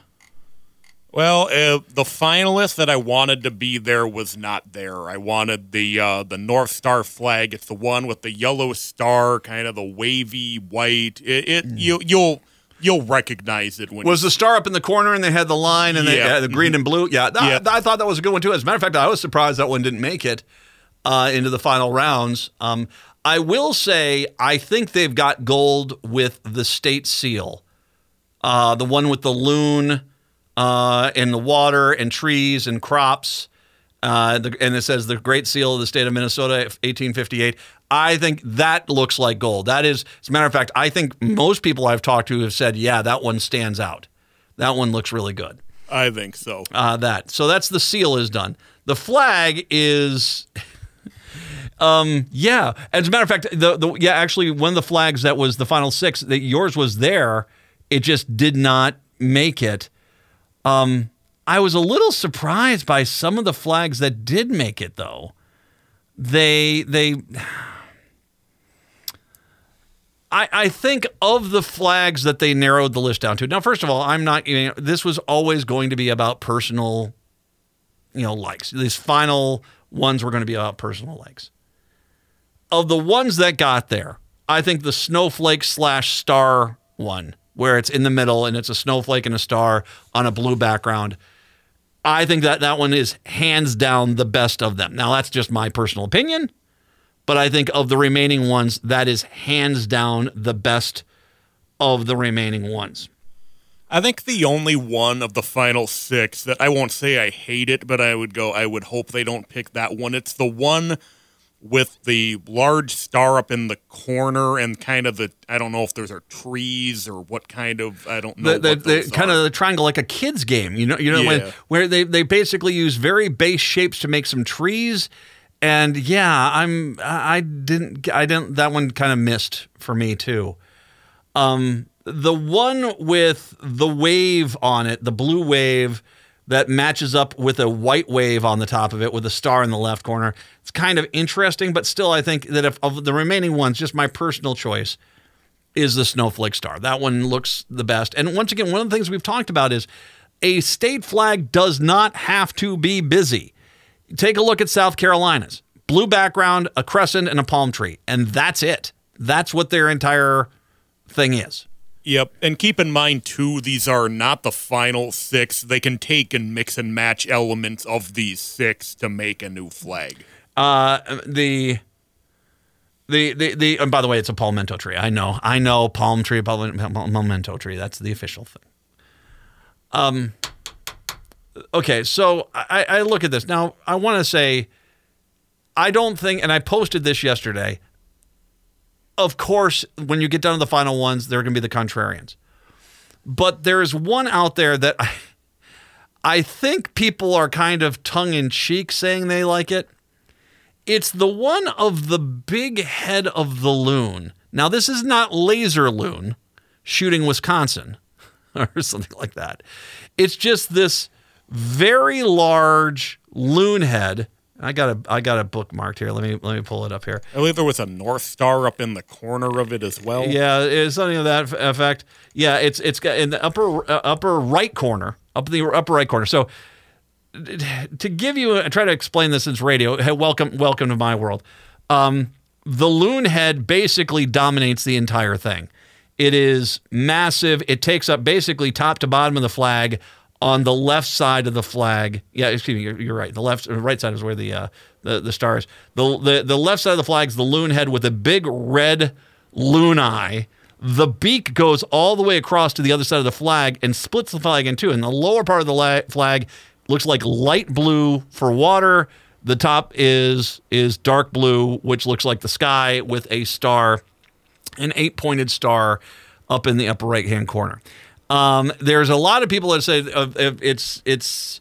Well, uh, the finalist that I wanted to be there was not there. I wanted the uh, the North Star flag. It's the one with the yellow star, kind of the wavy white. It, it you you'll you'll recognize it when Was the star up in the corner and they had the line and they had the green and blue? Yeah, th- Yeah. I thought that was a good one too. As a matter of fact, I was surprised that one didn't make it uh, into the final rounds. Um, I will say, I think they've got gold with the state seal, uh, the one with the loon uh, and the water and trees and crops. Uh, the, and it says the Great Seal of the State of Minnesota, 1858. I think that looks like gold. That is, as a matter of fact, I think most people I've talked to have said, yeah, that one stands out. That one looks really good. I think so. Uh, that so that's the seal is done. The flag is Um, yeah. As a matter of fact, the, the yeah, actually, one of the flags that was the final six, that yours was there, it just did not make it. Um, I was a little surprised by some of the flags that did make it, though. They they. I, I think of the flags that they narrowed the list down to. Now, first of all, I'm not. You know, this was always going to be about personal, you know, likes. These final ones were going to be about personal likes. Of the ones that got there, I think the snowflake slash star one, where it's in the middle and it's a snowflake and a star on a blue background. I think that that one is hands down the best of them. Now, that's just my personal opinion, but I think of the remaining ones, that is hands down the best of the remaining ones. I think the only one of the final six that I won't say I hate it, but I would go, I would hope they don't pick that one. It's the one with the large star up in the corner and kind of the, I don't know if those are trees or what kind of, I don't know. the, the, the kind of the triangle like a kid's game you know you know when, where they, they basically use very base shapes to make some trees. And yeah i'm i I didn't i didn't that one kind of missed for me too. Um the one with the wave on it the blue wave that matches up with a white wave on the top of it with a star in the left corner it's kind of interesting but still i think that if of the remaining ones just my personal choice is the snowflake star. That one looks the best. And once again, one of the things we've talked about is a state flag does not have to be busy. Take a look at South Carolina's blue background, a crescent, and a palm tree, and that's it. That's what their entire thing is. Yep. And keep in mind, too, these are not the final six. They can take and mix and match elements of these six to make a new flag. Uh, the the the the. And by the way, it's a palmetto tree. I know, I know, palm tree, palmetto tree. That's the official thing. Um. Okay, so I, I look at this now. I want to say, I don't think, and I posted this yesterday. Of course, when you get down to the final ones, they're going to be the contrarians. But there's one out there that I, I think people are kind of tongue in cheek saying they like it. It's the one of the big head of the loon. Now, this is not laser loon shooting Wisconsin or something like that. It's just this very large loon head. I got a I got a bookmarked here. Let me let me pull it up here. I believe there was a North Star up in the corner of it as well. Yeah, it's something of that effect. Yeah, it's it's got in the upper uh, upper right corner, up the upper right corner. So to give you a, try to explain this since radio. Hey, welcome welcome to my world. Um, the loon head basically dominates the entire thing. It is massive. It takes up basically top to bottom of the flag. On the left side of the flag, yeah, excuse me, you're, you're right. The left, the right side is where the uh, the the star is. The, the the left side of the flag is the loon head with a big red loon eye. The beak goes all the way across to the other side of the flag and splits the flag in two. And the lower part of the la- flag looks like light blue for water. The top is is dark blue, which looks like the sky with a star, an eight pointed star up in the upper right hand corner. Um, there's a lot of people that say uh, it's it's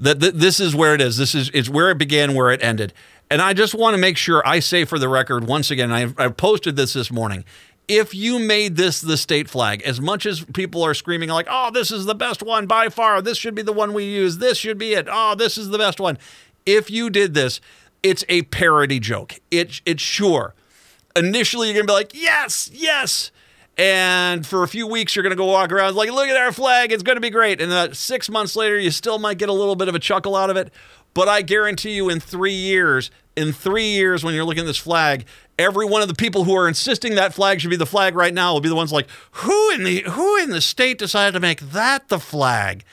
that th- this is where it is. This is it's where it began, where it ended. And I just want to make sure I say for the record once again. I I posted this this morning. If you made this the state flag, as much as people are screaming like, "Oh, this is the best one by far. This should be the one we use. This should be it. Oh, this is the best one." If you did this, it's a parody joke. It it's sure. Initially, you're gonna be like, "Yes, yes." And for a few weeks, you're going to go walk around like, look at our flag. It's going to be great. And uh, six months later, you still might get a little bit of a chuckle out of it. But I guarantee you, in three years, in three years, when you're looking at this flag, every one of the people who are insisting that flag should be the flag right now will be the ones like, who in the who in the state decided to make that the flag?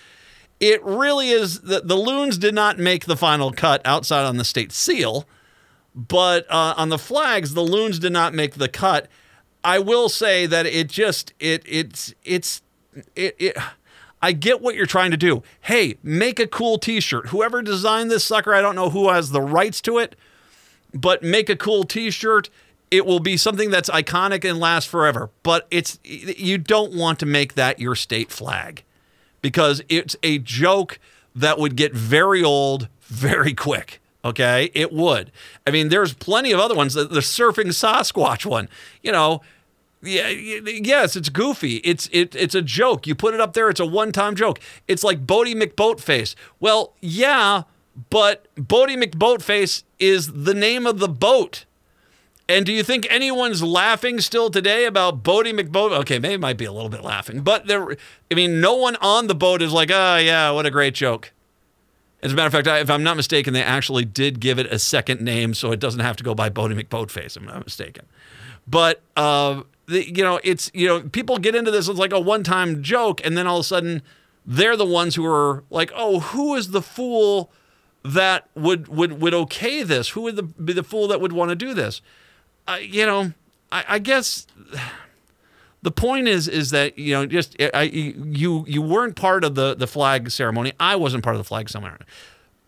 It really is the, the loons did not make the final cut outside on the state seal, but uh, on the flags, the loons did not make the cut. I will say that it just it it's it's it, it I get what you're trying to do. Hey, make a cool t-shirt. Whoever designed this sucker, I don't know who has the rights to it, but make a cool t-shirt. It will be something that's iconic and lasts forever. But it's you don't want to make that your state flag because it's a joke that would get very old very quick. Okay, it would. I mean, there's plenty of other ones. The, the surfing Sasquatch one, you know, yeah, yes, it's goofy. It's it, it's a joke. You put it up there. It's a one-time joke. It's like Boaty McBoatface. Well, yeah, but Boaty McBoatface is the name of the boat. And do you think anyone's laughing still today about Boaty McBoat? Okay, maybe might be a little bit laughing, but there. I mean, no one on the boat is like, oh yeah, what a great joke. As a matter of fact, if I'm not mistaken, they actually did give it a second name, so it doesn't have to go by Boaty McBoatface. If I'm not mistaken. But uh, the, you know, it's you know, people get into this as like a one-time joke, and then all of a sudden, they're the ones who are like, oh, who is the fool that would would would okay this? Who would the, be the fool that would want to do this? Uh, you know, I, I guess the point is is that you know just I, you you weren't part of the the flag ceremony. I wasn't part of the flag ceremony.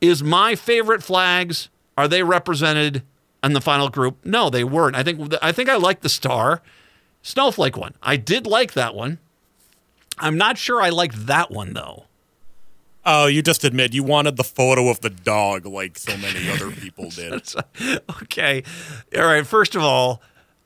Is my favorite flags are they represented in the final group? No, they weren't. I think I think I like the star snowflake one. I did like that one. I'm not sure I liked that one though. Oh, you just admit you wanted the photo of the dog like so many other people did. okay. All right. First of all,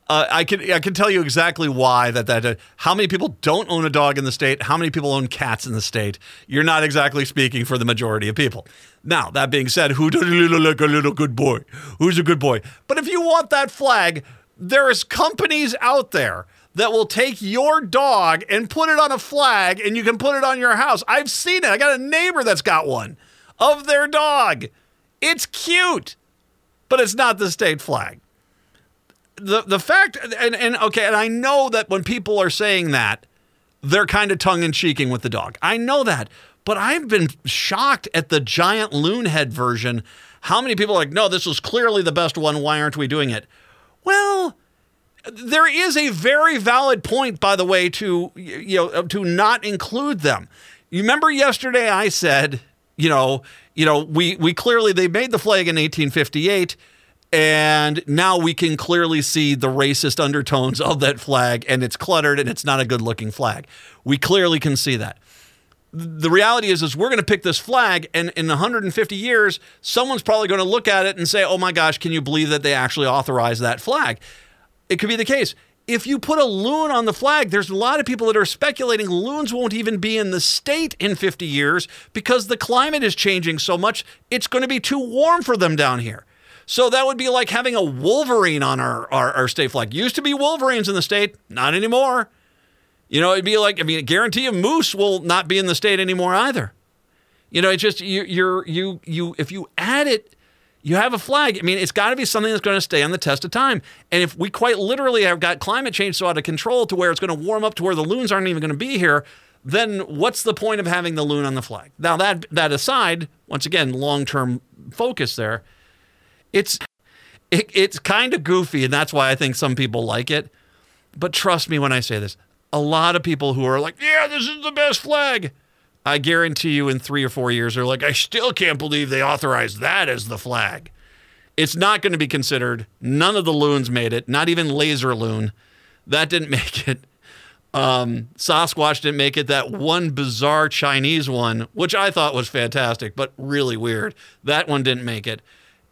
uh, I can I can tell you exactly why that that uh, how many people don't own a dog in the state, how many people own cats in the state. You're not exactly speaking for the majority of people. Now that being said, who does look like a little good boy? Who's a good boy? But if you want that flag, there is companies out there that will take your dog and put it on a flag, and you can put it on your house. I've seen it. I got a neighbor that's got one of their dog. It's cute, but it's not the state flag the the fact and, and okay, and I know that when people are saying that, they're kind of tongue in cheeking with the dog. I know that. But I've been shocked at the giant loon head version. How many people are like, no, this was clearly the best one. Why aren't we doing it? Well, there is a very valid point, by the way, to you know to not include them. You remember yesterday I said, you know, you know, we we clearly they made the flag in 1858 and now we can clearly see the racist undertones of that flag and it's cluttered and it's not a good looking flag. We clearly can see that. The reality is is we're going to pick this flag and in 150 years someone's probably going to look at it and say, "Oh my gosh, can you believe that they actually authorized that flag?" It could be the case. If you put a loon on the flag, there's a lot of people that are speculating loons won't even be in the state in 50 years because the climate is changing so much, it's going to be too warm for them down here. So that would be like having a Wolverine on our, our, our state flag. Used to be Wolverines in the state, not anymore. You know, it'd be like, I mean, I guarantee you moose will not be in the state anymore either. You know, it's just, you, you're, you, you, if you add it, you have a flag. I mean, it's got to be something that's going to stay on the test of time. And if we quite literally have got climate change so out of control to where it's going to warm up to where the loons aren't even going to be here, then what's the point of having the loon on the flag? Now, that, that aside, once again, long term focus there, it's it, it's kind of goofy, and that's why I think some people like it. But trust me when I say this, a lot of people who are like, "Yeah, this is the best flag," I guarantee you, in three or four years, they're like, "I still can't believe they authorized that as the flag." It's not going to be considered. None of the loons made it. Not even Laser Loon, that didn't make it. Um, Sasquatch didn't make it. That one bizarre Chinese one, which I thought was fantastic, but really weird, that one didn't make it.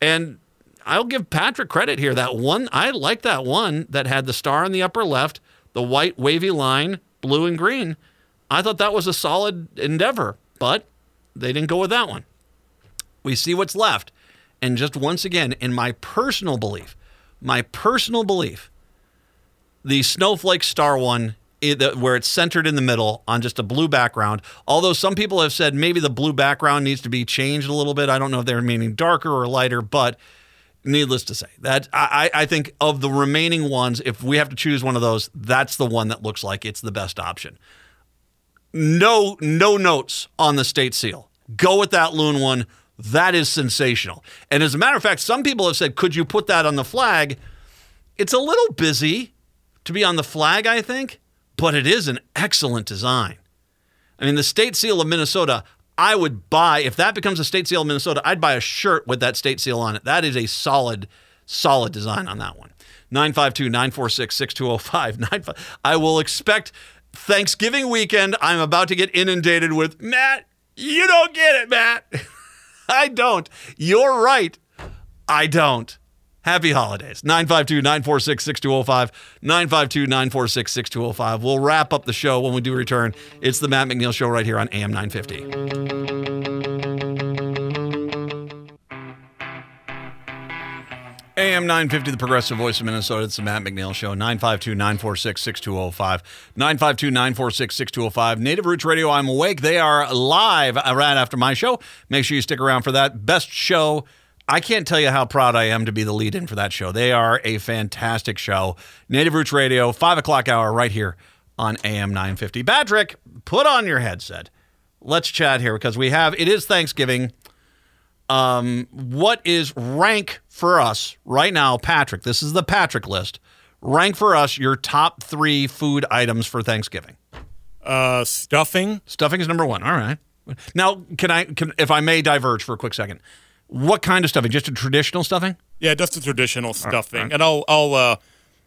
And I'll give Patrick credit here. That one, I like that one that had the star in the upper left, the white wavy line, blue and green. I thought that was a solid endeavor, but they didn't go with that one. We see what's left. And just once again, in my personal belief, my personal belief, the snowflake star one, where it's centered in the middle on just a blue background. Although some people have said maybe the blue background needs to be changed a little bit. I don't know if they're meaning darker or lighter, but needless to say, that I, I think of the remaining ones, if we have to choose one of those, that's the one that looks like it's the best option. No, no notes on the state seal. Go with that loon one. That is sensational. And as a matter of fact, some people have said, could you put that on the flag? It's a little busy to be on the flag, I think, but it is an excellent design. I mean, the state seal of Minnesota, I would buy, if that becomes a state seal of Minnesota, I'd buy a shirt with that state seal on it. That is a solid, solid design on that one. 952 946 6205. I will expect Thanksgiving weekend. I'm about to get inundated with Matt, you don't get it, Matt. I don't. You're right. I don't. Happy holidays. 952 946 6205. 952 946 6205. We'll wrap up the show when we do return. It's the Matt McNeil Show right here on AM 950. AM 950, the progressive voice of Minnesota. It's the Matt McNeil Show. 952 946 6205. 952 946 6205. Native Roots Radio, I'm awake. They are live right after my show. Make sure you stick around for that. Best show. I can't tell you how proud I am to be the lead in for that show. They are a fantastic show. Native Roots Radio, 5 o'clock hour right here on AM 950. Patrick, put on your headset. Let's chat here because we have, it is Thanksgiving um, what is rank for us right now, Patrick? This is the Patrick list. Rank for us your top three food items for Thanksgiving. Uh, stuffing. Stuffing is number one. All right. Now, can I, can, if I may diverge for a quick second, what kind of stuffing? Just a traditional stuffing? Yeah, just a traditional stuffing. And I'll I'll uh,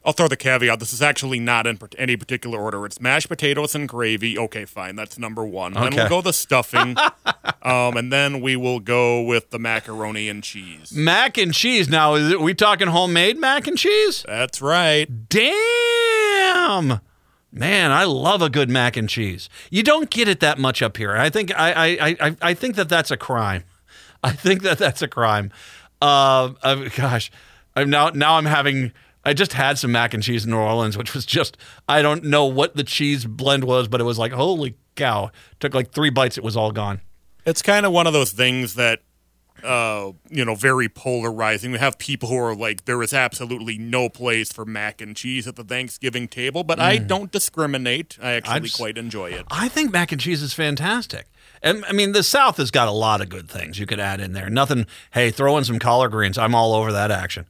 I'll throw the caveat. This is actually not in any particular order. It's mashed potatoes and gravy. Okay, fine. That's number one. Then we'll go the stuffing, um, and then we will go with the macaroni and cheese. Mac and cheese. Now, is it, we talking homemade mac and cheese? That's right. Damn. Man, I love a good mac and cheese. You don't get it that much up here. I think I I I, I think that that's a crime. I think that that's a crime. Uh, uh, gosh, I'm now now I'm having. I just had some mac and cheese in New Orleans, which was just I don't know what the cheese blend was, but it was like holy cow! Took like three bites, it was all gone. It's kind of one of those things that, uh, you know, very polarizing. We have people who are like, there is absolutely no place for mac and cheese at the Thanksgiving table, but I don't discriminate. I actually I've s- quite enjoy it. I think mac and cheese is fantastic. And I mean, the South has got a lot of good things you could add in there. Nothing, hey, throw in some collard greens. I'm all over that action.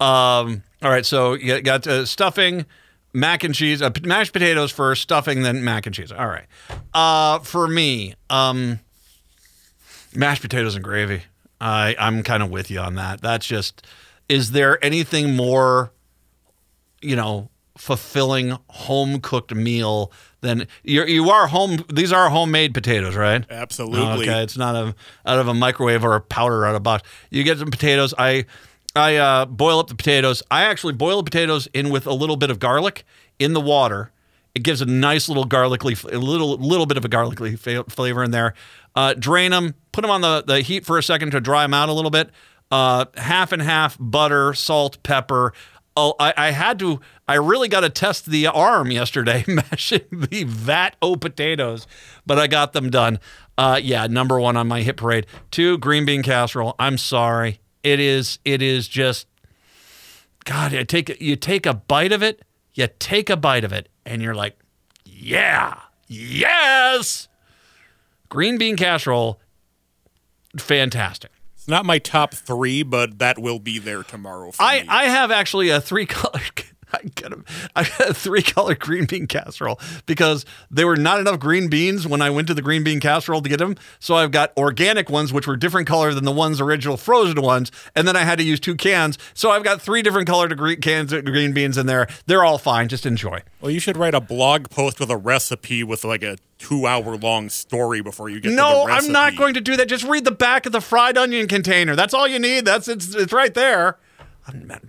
Um, all right, so you got uh, stuffing, mac and cheese, uh, mashed potatoes first, stuffing, then mac and cheese. All right. Uh, for me, um, mashed potatoes and gravy. I, I'm kind of with you on that. That's just, is there anything more you know, fulfilling home cooked meal than you're, you are home. These are homemade potatoes, right? Absolutely. Okay, it's not a, out of a microwave or a powder out of a box. You get some potatoes. I I uh, boil up the potatoes. I actually boil the potatoes in with a little bit of garlic in the water. It gives a nice little garlicly, a little little bit of a garlicly fa- flavor in there. Uh, drain them, put them on the, the heat for a second to dry them out a little bit. Uh, half and half butter, salt, pepper. Oh, I, I had to. I really got to test the arm yesterday, mashing the vat o potatoes, but I got them done. Uh, yeah, number one on my hit parade. Two, green bean casserole. I'm sorry, it is. It is just. God, I take you take a bite of it. You take a bite of it, and you're like, yeah, yes. Green bean casserole, fantastic. It's not my top three, but that will be there tomorrow. For I, me. I have actually a three color. I got a, I got a three color green bean casserole because there were not enough green beans when I went to the green bean casserole to get them. So I've got organic ones, which were different color than the ones original frozen ones, and then I had to use two cans. So I've got three different colored green cans of green beans in there. They're all fine. Just enjoy. well, you should write a blog post with a recipe with like a two-hour-long story before you get. to No, I'm not going to do that. Just read the back of the fried onion container. That's all you need. That's it's it's right there.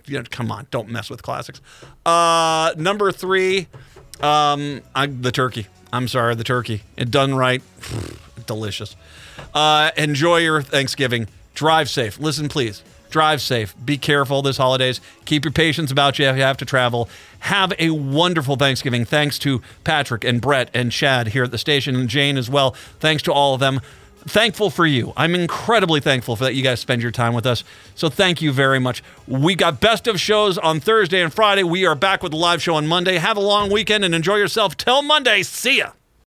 You know, come on, don't mess with classics. Uh, number three, um, I, the turkey. I'm sorry, the turkey. It done right, delicious. Uh, enjoy your Thanksgiving. Drive safe. Listen, please. Drive safe. Be careful this holidays. Keep your patience about you if you have to travel. Have a wonderful Thanksgiving. Thanks to Patrick and Brett and Chad here at the station and Jane as well. Thanks to all of them. Thankful for you. I'm incredibly thankful for that you guys spend your time with us. So thank you very much. We got best of shows on Thursday and Friday. We are back with the live show on Monday. Have a long weekend and enjoy yourself till Monday. See ya.